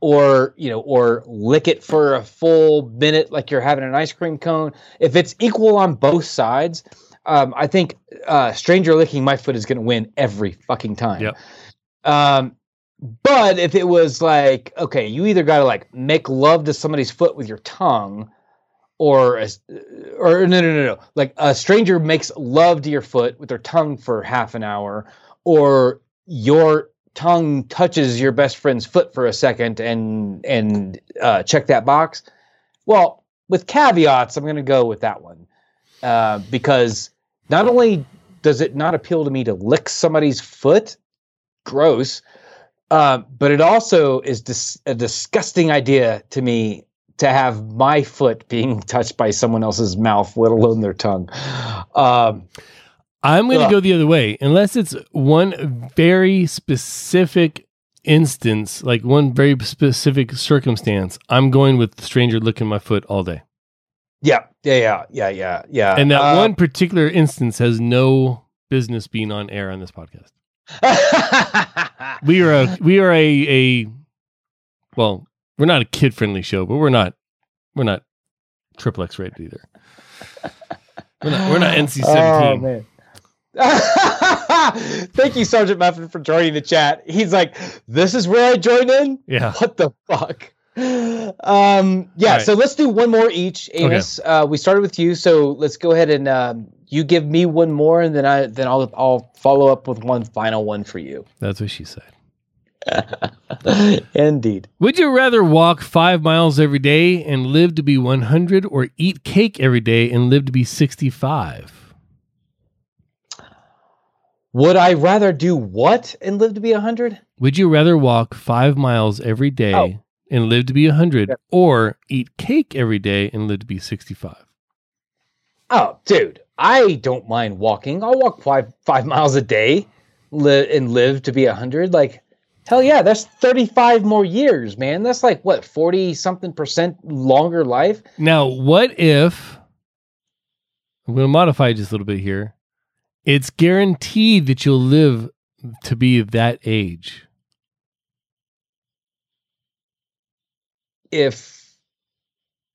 or you know, or lick it for a full minute like you're having an ice cream cone. If it's equal on both sides. Um, I think uh, stranger licking my foot is going to win every fucking time. Yep. Um, but if it was like, okay, you either got to like make love to somebody's foot with your tongue, or a, or no, no, no, no, like a stranger makes love to your foot with their tongue for half an hour, or your tongue touches your best friend's foot for a second and and uh, check that box. Well, with caveats, I'm going to go with that one uh, because not only does it not appeal to me to lick somebody's foot, gross, uh, but it also is dis- a disgusting idea to me to have my foot being touched by someone else's mouth, let alone their tongue. Um, I'm going to go the other way, unless it's one very specific instance, like one very specific circumstance. I'm going with stranger licking my foot all day, yeah, yeah, yeah, yeah, yeah, yeah. and that Uh, one particular instance has no business being on air on this podcast. We are a we are a a well, we're not a kid friendly show, but we're not we're not triple X rated either. We're not, we're not NC Oh, seventeen. man. Thank you, Sergeant Muffin, for joining the chat. He's like, "This is where I join in." yeah, What the fuck? Um, yeah. Right. So let's do one more each, Amos. Uh, we started with you, so let's go ahead and um, you give me one more, and then I then I'll I'll follow up with one final one for you. that's what she said. Indeed. Would you rather walk five miles every day and live to be 100 or eat cake every day and live to be 65? Would I rather do what and live to be hundred? Would you rather walk five miles every day Oh. And live to be 100 Yep. or eat cake every day and live to be 65? Oh, dude, I don't mind walking. I'll walk five five miles a day, li- and live to be hundred. Like, hell yeah, that's thirty five more years, man. That's like what forty something percent longer life. Now, what if I'm going to modify just a little bit here? It's guaranteed that you'll live to be that age. If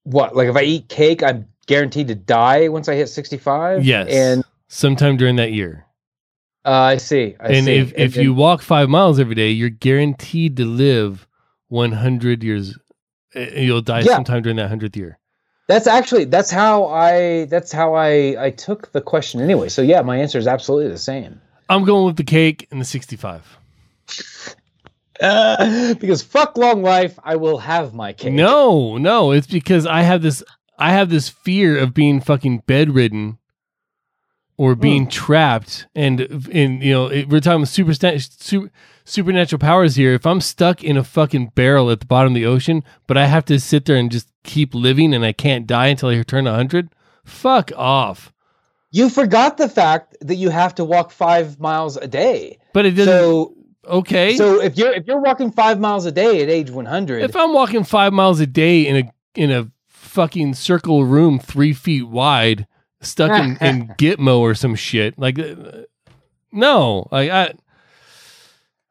what, like, if I eat cake, I'm guaranteed to die once I hit sixty five. Yes. and sometime during that year. uh, I see. I and see. if, if then- you walk five miles every day, you're guaranteed to live 100 years. Uh, You'll die Yeah. sometime during that 100th year. that's actually that's how I that's how I I took the question anyway. So yeah, my answer is absolutely the same. I'm going with the cake and the 65. Uh, because fuck long life, I will have my cake. No, no, it's because I have this I have this fear of being fucking bedridden or being trapped and and you know, it, we're talking super, super supernatural powers here. If I'm stuck in a fucking barrel at the bottom of the ocean, but I have to sit there and just keep living and I can't die until I turn 100, fuck off. You forgot the fact that you have to walk five miles a day. But it doesn't So, okay. so if you're if you're walking five miles a day at age 100, if I'm walking 5 miles a day in a in a fucking circle room 3 feet wide stuck in, in Gitmo or some shit. Like, uh, no, like I,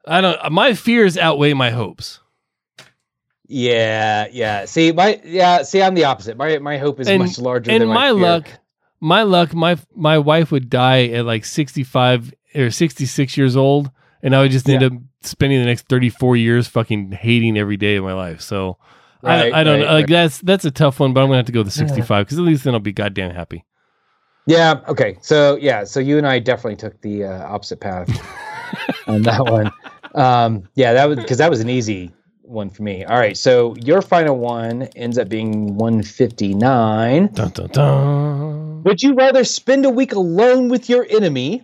I don't. My fears outweigh my hopes, yeah, yeah. See, my yeah. See, I'm the opposite. My my hope is And- much larger and than my, my, luck, my luck, my my wife would die at like sixty five or sixty six years old, and I would just end Yeah. up spending the next thirty four years fucking hating every day of my life. So. Right, I, I don't right, know. Like right. that's that's a tough one, but I'm gonna have to go with the 65 because at least then I'll be goddamn happy. Yeah. Okay. So yeah. So you and I definitely took the uh, opposite path on that one. Um, yeah, that was because that was an easy one for me. All right. So your final one ends up being 159. Dun dun dun. Would you rather spend a week alone with your enemy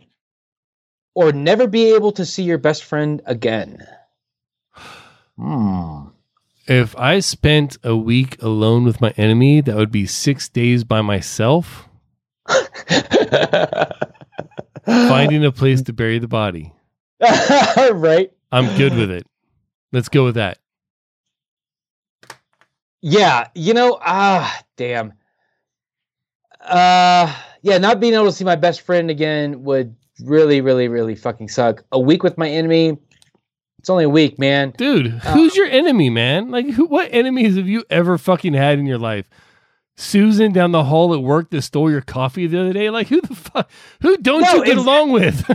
or never be able to see your best friend again? Hmm. If I spent a week alone with my enemy, that would be six days by myself, finding a place to bury the body. right. I'm good with it. Let's go with that. Yeah, you know, ah, damn. Uh, yeah, not being able to see my best friend again would really, really, really fucking suck. A week with my enemy, it's only a week, man. Dude, uh, who's your enemy, man? Like, who, what enemies have you ever fucking had in your life? Susan down the hall at work that stole your coffee the other day. Like, who the fuck? Who don't No, you get along with?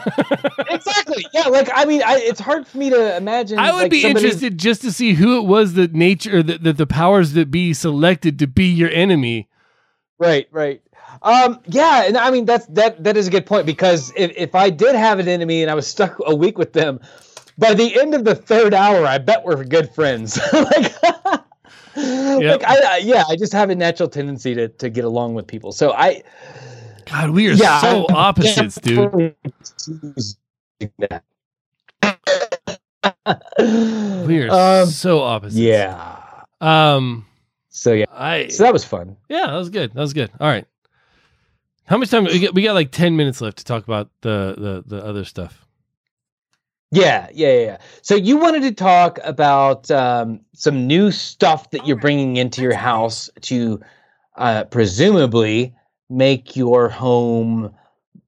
exactly. Yeah. Like I mean, I, it's hard for me to imagine. I would like, be somebody- interested just to see who it was that nature that, that the powers that be selected to be your enemy. Right. Right. Um. Yeah. And I mean, that's that. That is a good point because if if I did have an enemy and I was stuck a week with them, by the end of the third hour, I bet we're good friends. like. Like I, I, yeah, I just have a natural tendency to, to get along with people. So I, God, we are Yeah, so I- opposites, dude. We are Um, so opposites. yeah. Um. So yeah. I. So that was fun. Yeah, that was good. That was good. All right. How much time we got? We got like ten minutes left to talk about the the the other stuff. Yeah, yeah, yeah. So you wanted to talk about um, some new stuff that you're bringing into your house to uh, presumably make your home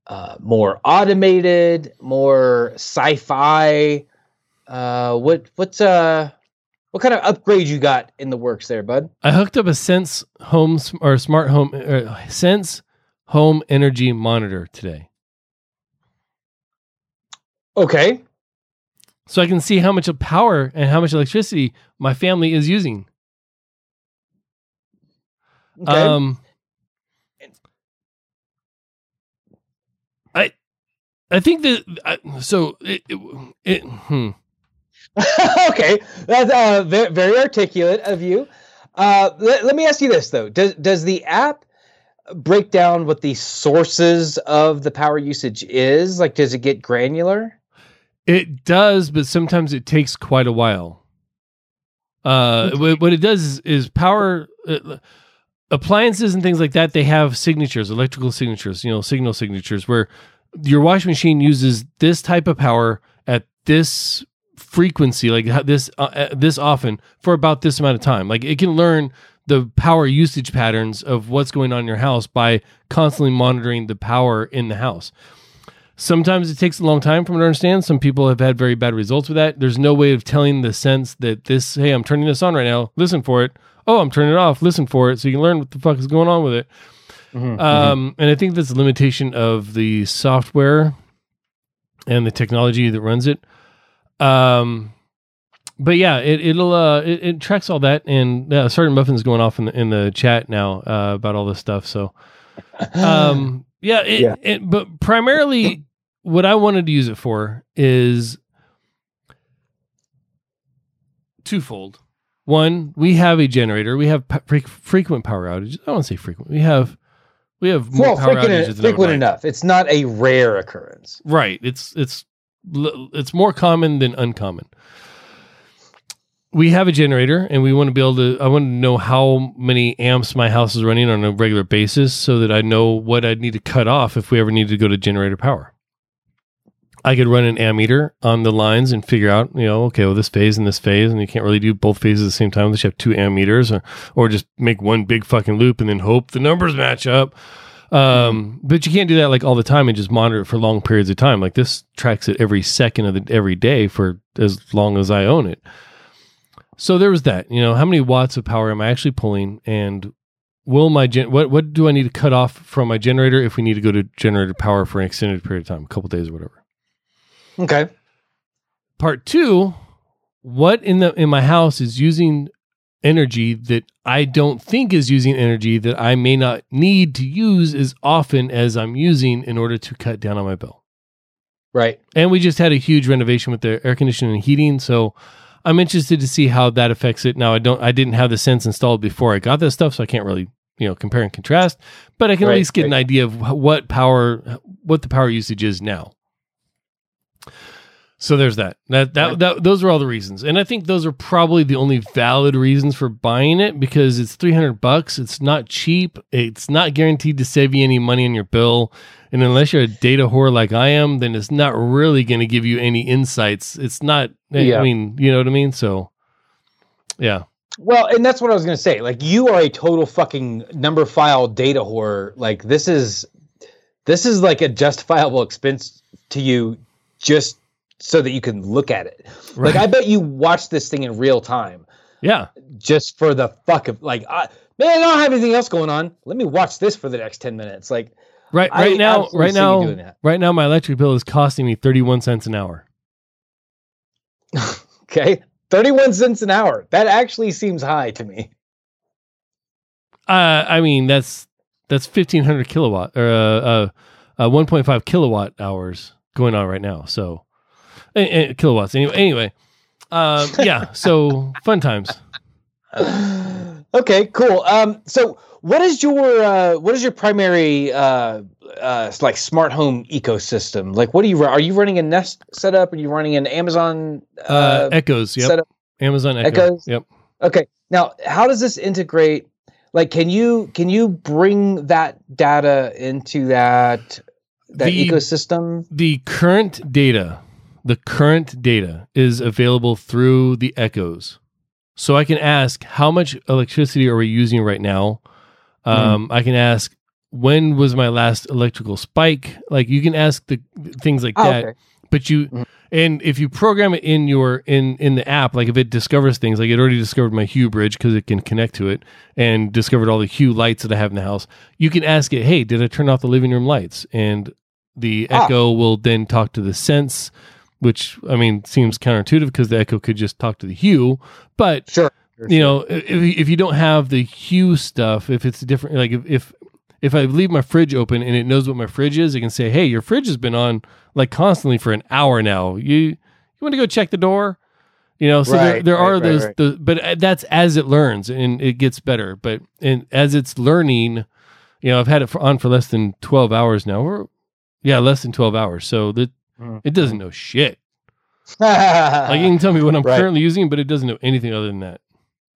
uh, more automated, more sci-fi. Uh, what what's uh what kind of upgrade you got in the works there, bud? I hooked up a Sense home or smart home uh, Sense home energy monitor today, Okay. so I can see how much of power and how much electricity my family is using. Okay. Um, I I think that I, so. It, it, it hmm. okay, that's uh, very, very articulate of you. Uh, let, let me ask you this though: Does does the app break down what the sources of the power usage is? Like, does it get granular? It does, but sometimes it takes quite a while. Uh, what, what it does is, is power uh, appliances and things like that. They have signatures, electrical signatures, you know, signal signatures, where your washing machine uses this type of power at this frequency, like this uh, this often for about this amount of time. Like it can learn the power usage patterns of what's going on in your house by constantly monitoring the power in the house. Sometimes it takes a long time for them to understand. Some people have had very bad results with that. There's no way of telling the Sense that this, hey, I'm turning this on right now. Listen for it. Oh, I'm turning it off. Listen for it. So you can learn what the fuck is going on with it. Um, and I think that's a limitation of the software and the technology that runs it. Um, but yeah, it, it'll uh, it, it tracks all that, and uh, Sergeant Muffin's going off in the in the chat now uh, about all this stuff. So, um, yeah, it, Yeah. It, but primarily, what I wanted to use it for is twofold. One, we have a generator. We have frequent power outages. I don't want to say frequent. We have we have more Well, power frequent, outages than frequent enough. It's not a rare occurrence. Right. It's it's it's more common than uncommon. We have a generator, and we want to be able to. I want to know how many amps my house is running on a regular basis, so that I know what I'd need to cut off if we ever need to go to generator power. I could run an ammeter on the lines and figure out, you know, okay, well, this phase and this phase, and you can't really do both phases at the same time. Unless you have two ammeters, or or just make one big fucking loop and then hope the numbers match up. Um, but you can't do that like all the time and just monitor it for long periods of time. Like this tracks it every second of the every day for as long as I own it. So there was that. You know, how many watts of power am I actually pulling, and will my gen- what what do I need to cut off from my generator if we need to go to generator power for an extended period of time, a couple days or whatever. Okay. Part two, what in the in my house is using energy that I don't think is using energy that I may not need to use as often as I'm using in order to cut down on my bill. Right. And we just had a huge renovation with the air conditioning and heating, so I'm interested to see how that affects it. Now I don't I didn't have the Sense installed before I got this stuff, so I can't really, you know, compare and contrast, but I can Right, at least get an idea of what power what the power usage is now. So there's that. That that, Right. that those are all the reasons. And I think those are probably the only valid reasons for buying it because it's 300 bucks. It's not cheap. It's not guaranteed to save you any money on your bill. And unless you're a data whore like I am, then it's not really going to give you any insights. It's not I mean, you know what I mean? So yeah. Well, and that's what I was gonna say. Like, you are a total fucking number file data whore. Like, this is this is like a justifiable expense to you, just so that you can look at it. Like, I bet you watch this thing in real time Yeah. just for the fuck of like. I, man, I don't have anything else going on. Let me watch this for the next ten minutes. Like, Right, I right now, right now, right now, my electric bill is costing me thirty-one cents an hour. okay, thirty-one cents an hour. That actually seems high to me. Uh, I mean, that's that's fifteen hundred kilowatt or uh, uh, uh, one point five kilowatt hours going on right now. So, eh, eh, kilowatts. Anyway, anyway, um, yeah. So fun times. okay, cool. Um, so what is your uh, what is your primary uh, uh, like smart home ecosystem? Like, what do you? Are you running a Nest setup? Are you running an Amazon Uh, uh, Echoes. Yep. setup? Amazon Echo. Echoes? Yep. Okay. Now, how does this integrate? Like, can you can you bring that data into that that The- ecosystem? The current data, the current data is available through the Echoes. So I can ask how much electricity are we using right now? Um, I can ask when was my last electrical spike? Like you can ask the things like Oh, that. okay. But you Mhm. and if you program it in your in in the app, like if it discovers things, like it already discovered my Hue bridge because it can connect to it and discovered all the Hue lights that I have in the house, you can ask it, "Hey, did I turn off the living room lights?" And the Ah. Echo will then talk to the Sense, which I mean seems counterintuitive because the Echo could just talk to the Hue, but Sure. You know if, if you don't have the Hue stuff if it's different like if, if if i leave my fridge open and it knows what my fridge is it can say hey your fridge has been on like constantly for an hour now. You you want to go check the door? You know so there, Right, there right, are those right. The, but uh, that's as it learns and it gets better. But and as it's learning you know i've had it for, on for less than 12 hours now. Yeah less than 12 hours. So that Mhm. it doesn't know shit. Like you can tell me what i'm currently using but it doesn't know anything other than that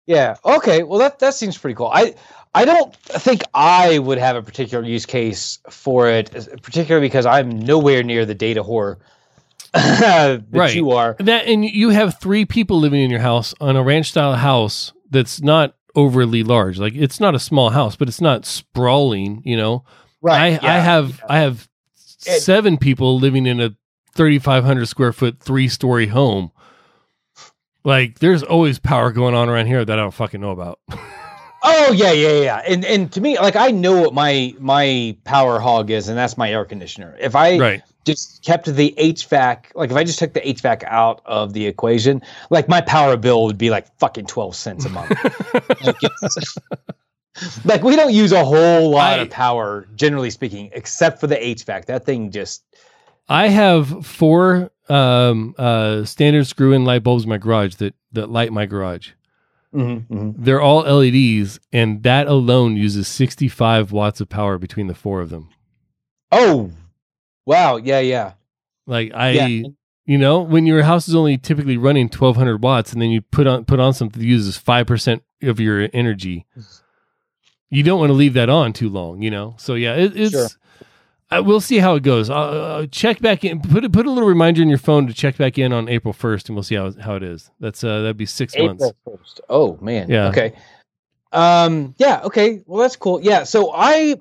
Yeah. Okay. Well, that that seems pretty cool. I I don't think I would have a particular use case for it, particularly because I'm nowhere near the data whore that Right. you are. That and you have three people living in your house on a ranch style house that's not overly large. Like it's not a small house, but it's not sprawling. You know, Right. I, yeah, I have I have It- seven people living in a thirty five hundred square foot three story home. Like there's always power going on around here that I don't fucking know about. Oh yeah, yeah, yeah. And and to me, like I know what my my power hog is, and that's my air conditioner. If I right. just kept the HVAC, like if I just took the HVAC out of the equation, like my power bill would be like fucking twelve cents a month. like, like, we don't use a whole lot I- of power, generally speaking, except for the HVAC. That thing just I have four um, uh, standard screw in light bulbs in my garage that that light my garage. mhm, mhm. They're all LEDs, and that alone uses 65 watts of power between the four of them. oh wow, yeah, yeah, Like I, Yeah. you know, when your house is only typically running 1200 watts, and then you put on put on something that uses five percent of your energy, you don't want to leave that on too long, you know. So yeah, it, it's. Sure. I, we'll see how it goes. I'll, uh, check back in. Put a- put a little reminder in your phone to check back in on April first, and we'll see how how it is. That's uh, that'd be six months. First. Oh man, Yeah. Okay, um, yeah, okay. Well, that's cool. Yeah, so I.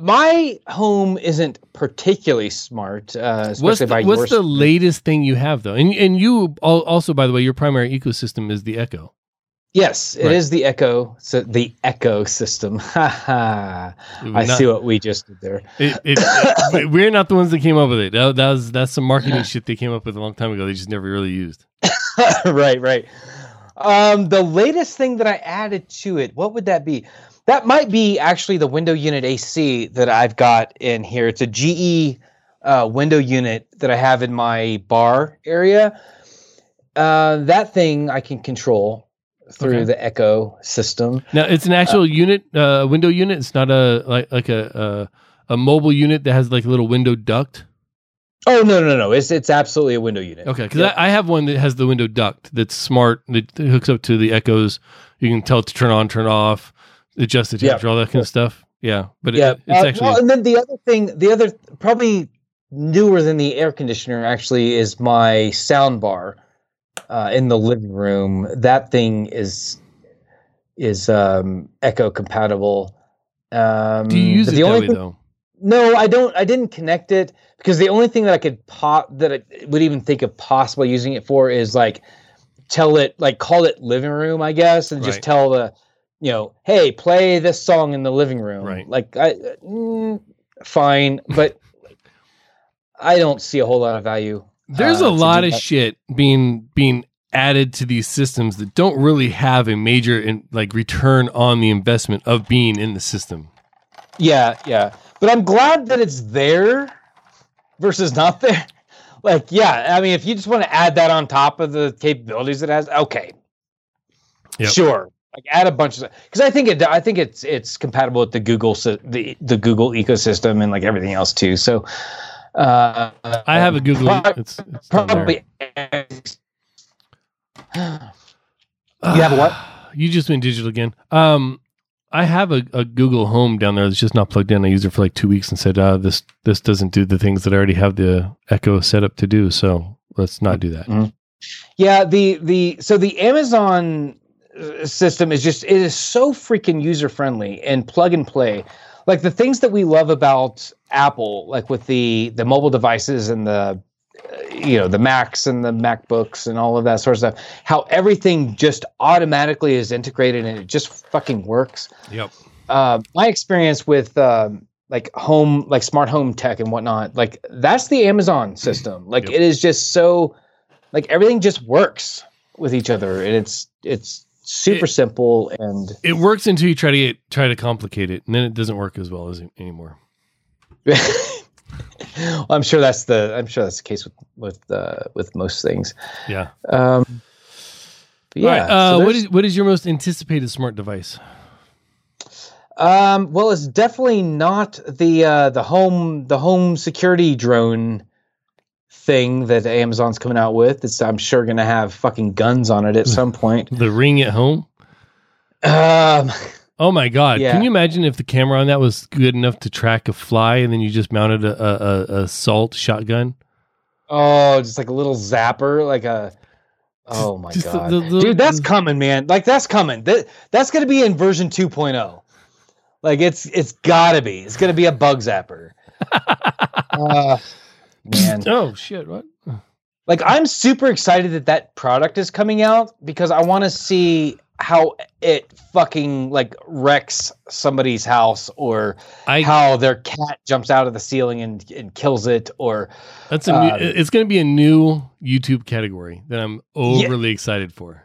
My home isn't particularly smart, uh, especially What's the, by what's yours. the latest thing you have though? And and you also, by the way, your primary ecosystem is the Echo. Yes, it is Right. the Echo. So the Echo system. Ha ha. I Not- see what we just did there. It, it, it- we're not the ones that came up with it. That, that was that's some marketing shit they came up with a long time ago. They just never really used. right, right. Um, the latest thing that I added to it, what would that be? That might be actually the window unit AC that I've got in here. It's a GE uh, window unit that I have in my bar area. Uh, that thing I can control through Okay. the Echo system. Now it's an actual unit, uh, window unit. It's not a like like a, a a mobile unit that has like a little window duct. Oh no, no, no! It's it's absolutely a window unit. Okay, because Yeah. I, I have one that has the window duct that's smart. That hooks up to the Echoes. You can tell it to turn on, turn off, adjust the temperature, all that kind of stuff. Yeah, but yeah, it, it's uh, actually well, and then the other thing, the other probably newer than the air conditioner actually is my sound bar uh, in the living room. That thing is is um, Echo compatible. Um, do you use it the only thing- though? No, I don't. I didn't connect it because the only thing that I could pop that I would even think of possibly using it for is like tell it like call it living room, I guess, and just tell the you know, hey, play this song in the living room. Right. Like, I, mm, fine, but I don't see a whole lot of value. There's uh, a lot of that. shit being being added to these systems that don't really have a major in, like return on the investment of being in the system. Yeah, yeah. But I'm glad that it's there versus not there. Like, yeah, I mean, if you just want to add that on top of the capabilities it has, okay, Yep. sure. Like, add a bunch of because I think it, I think it's it's compatible with the Google the the Google ecosystem and like everything else too. So, uh, I have a Google. prob- It's, it's probably. You have a what? You just went digital again. Um, I have a, a Google Home down there that's just not plugged in. I used it for like two weeks and said, uh, "This this doesn't do the things that I already have the Echo set up to do." So let's not do that. Yeah, the the so the Amazon uh, system is just it is so freaking user friendly and plug and play. Like the things that we love about Apple, like with the the mobile devices and the uh, you know the Macs and the MacBooks and all of that sort of stuff, how everything just automatically is integrated and it just fucking works. Yep. Uh, my experience with um, like home, like smart home tech and whatnot, like that's the Amazon system. Like Yep. it is just so, like everything just works with each other, and it's it's super It- simple and It works until you try to get try to complicate it, and then it doesn't work as well as anymore. well, I'm sure that's the I'm sure that's the case with with uh, with most things. Yeah. Um, but yeah. Right. so Uh, what there's- is what is your most anticipated smart device? Um, well, it's definitely not the uh, the home the home security drone thing that Amazon's coming out with. It's I'm sure going to have fucking guns on it at some point. The Ring at home. Um, Oh my god! Yeah. Can you imagine if the camera on that was good enough to track a fly, and then you just mounted a a, a, salt shotgun? oh, just like a little zapper, like a. Oh my Just god, the- the- dude, that's coming, man! Like that's coming. That that's going to be in version 2.0. Like it's it's got to be. It's going to be a bug zapper. uh, man. Oh shit! What? like I'm super excited that that product is coming out because I want to see how it fucking like wrecks somebody's house or I how their cat jumps out of the ceiling and, and kills it or that's a new, um, it's going to be a new YouTube category that I'm overly excited for.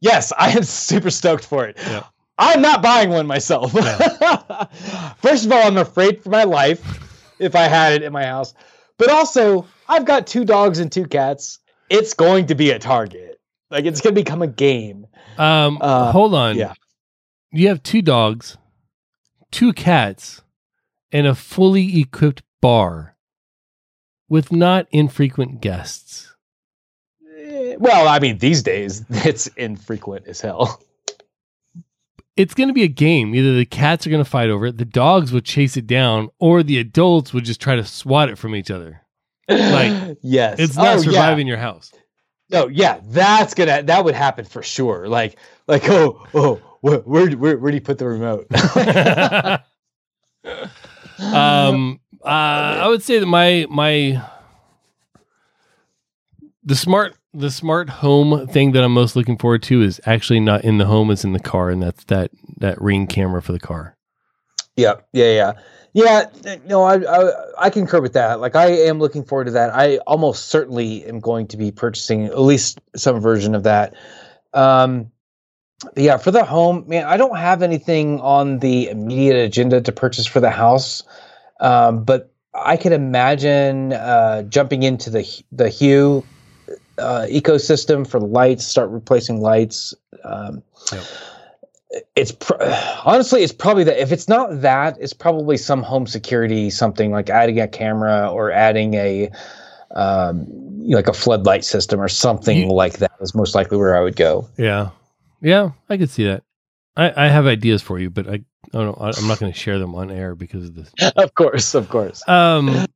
yes I am super stoked for it. Yeah. I'm not buying one myself. First of all I'm afraid for my life if I had it in my house. But also I've got two dogs and two cats. It's going to be a target like it's going to become a game Um, Uh, hold on. yeah. You have two dogs, two cats, and a fully equipped bar with not infrequent guests. Eh, Well, I mean, these days it's infrequent as hell. It's going to be a game. Either the cats are going to fight over it, the dogs would chase it down, or the adults would just try to swat it from each other. Like, yes, It's not Oh, surviving your house. Yeah. No, yeah, that's gonna that would happen for sure. Like, like, oh, oh, where, where, where, where do you put the remote? um, uh, I would say that my my the smart the smart home thing that I'm most looking forward to is actually not in the home; it's in the car, and that's that that ring camera for the car. yeah, yeah, yeah, yeah. No, I, I I concur with that. Like, I am looking forward to that. I almost certainly am going to be purchasing at least some version of that. Um, yeah, for the home, man, I don't have anything on the immediate agenda to purchase for the house, um, but I could imagine uh, jumping into the the Hue uh, ecosystem for lights, start replacing lights. Um, Yep. It's pr- honestly, it's probably that. If it's not that, it's probably some home security, something like adding a camera or adding a um, like a floodlight system or something You- like that is most likely where I would go. Yeah, yeah, I could see that. I, I have ideas for you, but I oh no, I- I'm not going to share them on air because of this. of course, of course. Um,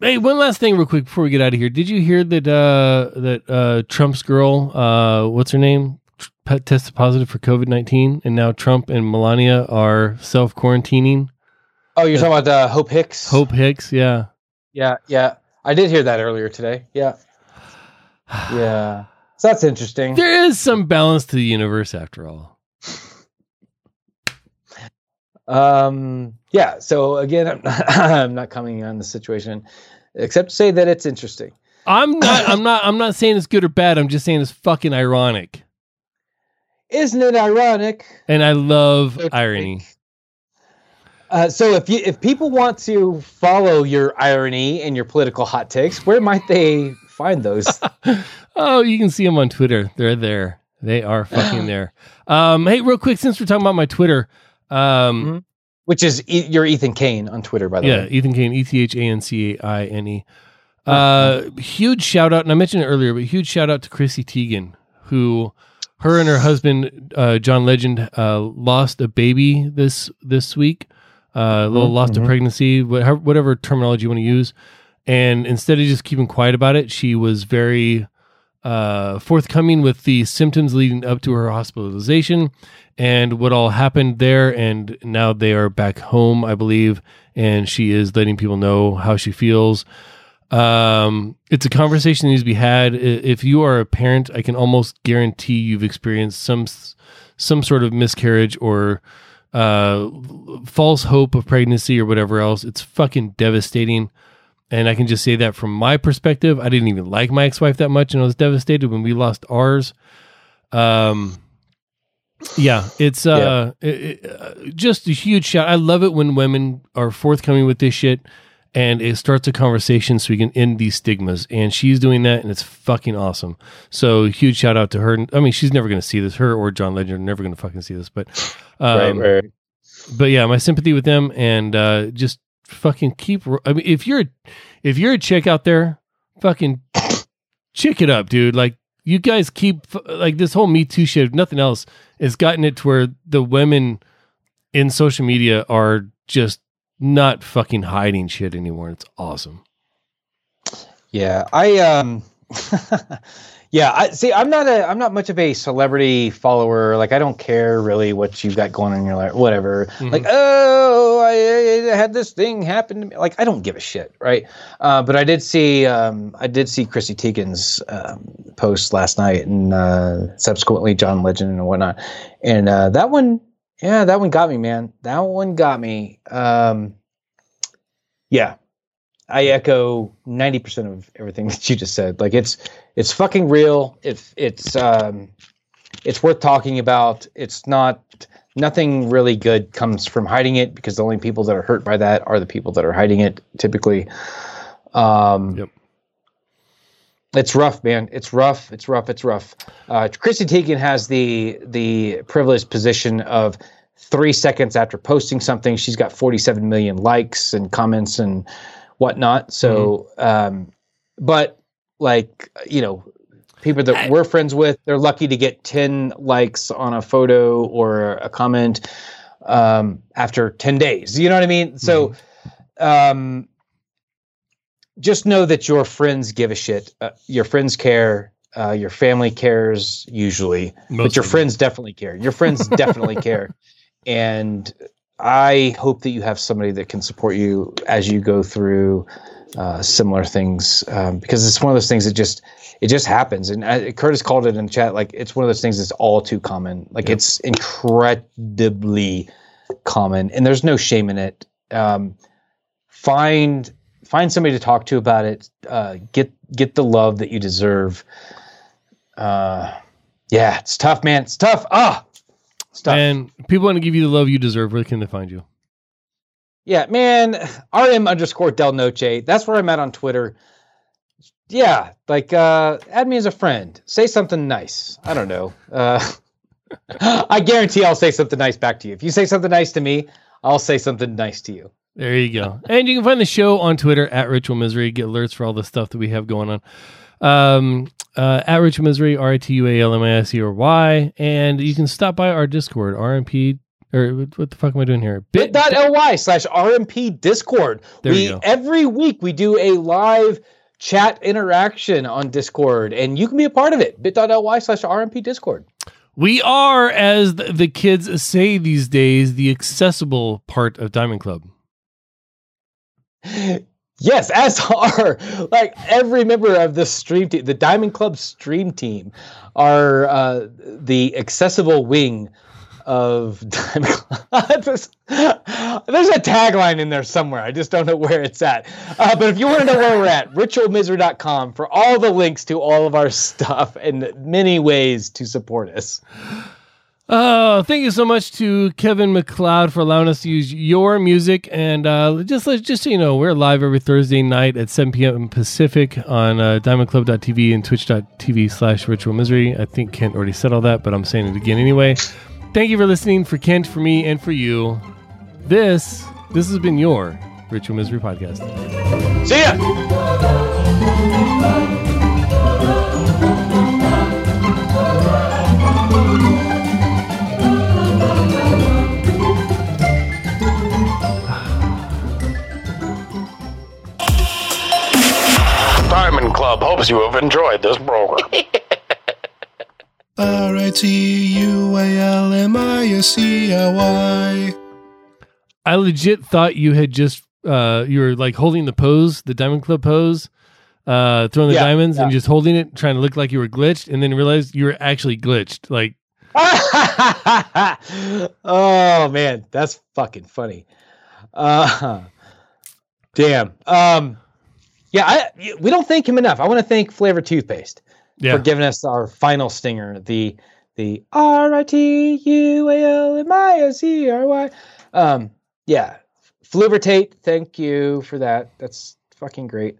hey, one last thing, real quick, before we get out of here. Did you hear that uh, that uh, Trump's girl, uh, what's her name, tested positive for COVID nineteen, and now Trump and Melania are self quarantining. Oh, you're talking about uh, Hope Hicks? Hope Hicks, yeah. Yeah, yeah. I did hear that earlier today. Yeah, yeah. So that's interesting. There is some balance to the universe, after all. Um, yeah. So again, I'm not, I'm not coming on the situation, except to say that it's interesting. I'm not. I'm not. I'm not saying it's good or bad. I'm just saying it's fucking ironic, Isn't it ironic? and I love So irony. Uh, so if you if people want to follow your irony and your political hot takes, where might they find those? Oh, you can see them on Twitter. They're there. They are fucking there. Um, hey, real quick, since we're talking about my Twitter, um, Which is e- you're Ethan Caine on Twitter, by the yeah, way. Yeah, Ethan Caine, E T H A N C A I N E. Uh, huge shout out, and I mentioned it earlier, but huge shout out to Chrissy Teigen, who her and her husband uh, John Legend uh, lost a baby this this week. Uh, a little lost of pregnancy, whatever, whatever terminology you want to use. And instead of just keeping quiet about it, she was very uh, forthcoming with the symptoms leading up to her hospitalization and what all happened there. And now they are back home, I believe, and she is letting people know how she feels. Um, it's a conversation that needs to be had. If you are a parent, I can almost guarantee you've experienced some some sort of miscarriage or uh, false hope of pregnancy or whatever else. It's fucking devastating. And I can just say that from my perspective, I didn't even like my ex-wife that much, and I was devastated when we lost ours. Um, yeah, it's uh, it- it, uh, just a huge shout. I love it when women are forthcoming with this shit, and it starts a conversation so we can end these stigmas. And she's doing that, and it's fucking awesome. So huge shout out to her. I mean, she's never going to see this. Her or John Legend are never going to fucking see this, but um, right, right. but yeah, my sympathy with them, and uh, just fucking keep. I mean, if you're if you're a chick out there, fucking chick it up, dude. Like you guys keep like this whole Me Too shit. If nothing else, has gotten it to where the women in social media are just not fucking hiding shit anymore. It's awesome. Yeah, I um Yeah, I see I'm not a I'm not much of a celebrity follower. Like I don't care really what you've got going on in your life, whatever. Like, oh, I, I had this thing happen to me. Like I don't give a shit, right? Uh, but I did see um I did see Chrissy Teigen's um, post last night and uh subsequently John Legend and whatnot. And uh that one yeah, that one got me, man. That one got me. Um yeah, I echo ninety percent of everything that you just said. Like it's it's fucking real. It's it's um it's worth talking about. It's not nothing really good comes from hiding it because the only people that are hurt by that are the people that are hiding it typically. Um Yep. It's rough, man. It's rough. It's rough. It's rough. Uh, Chrissy Teigen has the the privileged position of three seconds after posting something, she's got 47 million likes and comments and whatnot. So, um, but like you know, people that we're friends with, they're lucky to get 10 likes on a photo or a comment um, after 10 days. You know what I mean? So, um, just know that your friends give a shit. Uh, your friends care. Uh, your family cares usually, but your friends definitely care. Your friends definitely care, and I hope that you have somebody that can support you as you go through uh, similar things um, because it's one of those things that just it just happens. And uh, Curtis called it in the chat like it's one of those things that's all too common. Like it's incredibly common, and there's no shame in it. Um, find find somebody to talk to about it. Uh, get get the love that you deserve. Uh, yeah, it's tough, man. It's tough. Ah, it's tough. And people want to give you the love you deserve. Where can they find you? Yeah, man. RM underscore Del Noche. That's where I'm at on Twitter. Yeah, like uh, add me as a friend. Say something nice. I don't know. Uh, I guarantee I'll say something nice back to you. If you say something nice to me, I'll say something nice to you. There you go. and you can find the show on Twitter at Ritual Misery. Get alerts for all the stuff that we have going on. Um, uh, at Ritual Misery, R I T U A L M I S E or Y. And you can stop by our Discord, RMP. Or what the fuck am I doing here? bit.ly slash RMP Discord. There we you go. every week we do a live chat interaction on Discord, and you can be a part of it. bit.ly slash RMP Discord. We are, as the kids say these days, the accessible part of Diamond Club. Yes, are like every member of the stream team, the Diamond Club stream team, are uh, the accessible wing of Diamond Club. There's a tagline in there somewhere. I just don't know where it's at. Uh, but if you want to know where we're at, ritualmisery.com for all the links to all of our stuff and many ways to support us. Oh, thank you so much to Kevin MacLeod for allowing us to use your music. And uh, just just so you know, we're live every Thursday night at 7 p.m. Pacific on uh, diamondclub.tv and twitch.tv slash ritual misery. I think Kent already said all that, but I'm saying it again anyway. Thank you for listening for Kent, for me, and for you. This this has been your Ritual Misery Podcast. See ya. Club hopes you have enjoyed this program. R I T U A L M I S E R Y. I legit thought you had just uh you were like holding the pose, the Diamond Club pose, uh throwing the Yeah, diamonds and just holding it, trying to look like you were glitched, and then realized you were actually glitched. Like oh man, that's fucking funny. Uh, damn. Um, yeah, I, we don't thank him enough. I want to thank Flavor Toothpaste yeah. for giving us our final stinger, the the R I T U A L M I S E R Y. Um, yeah, Fluvertate, thank you for that. That's fucking great.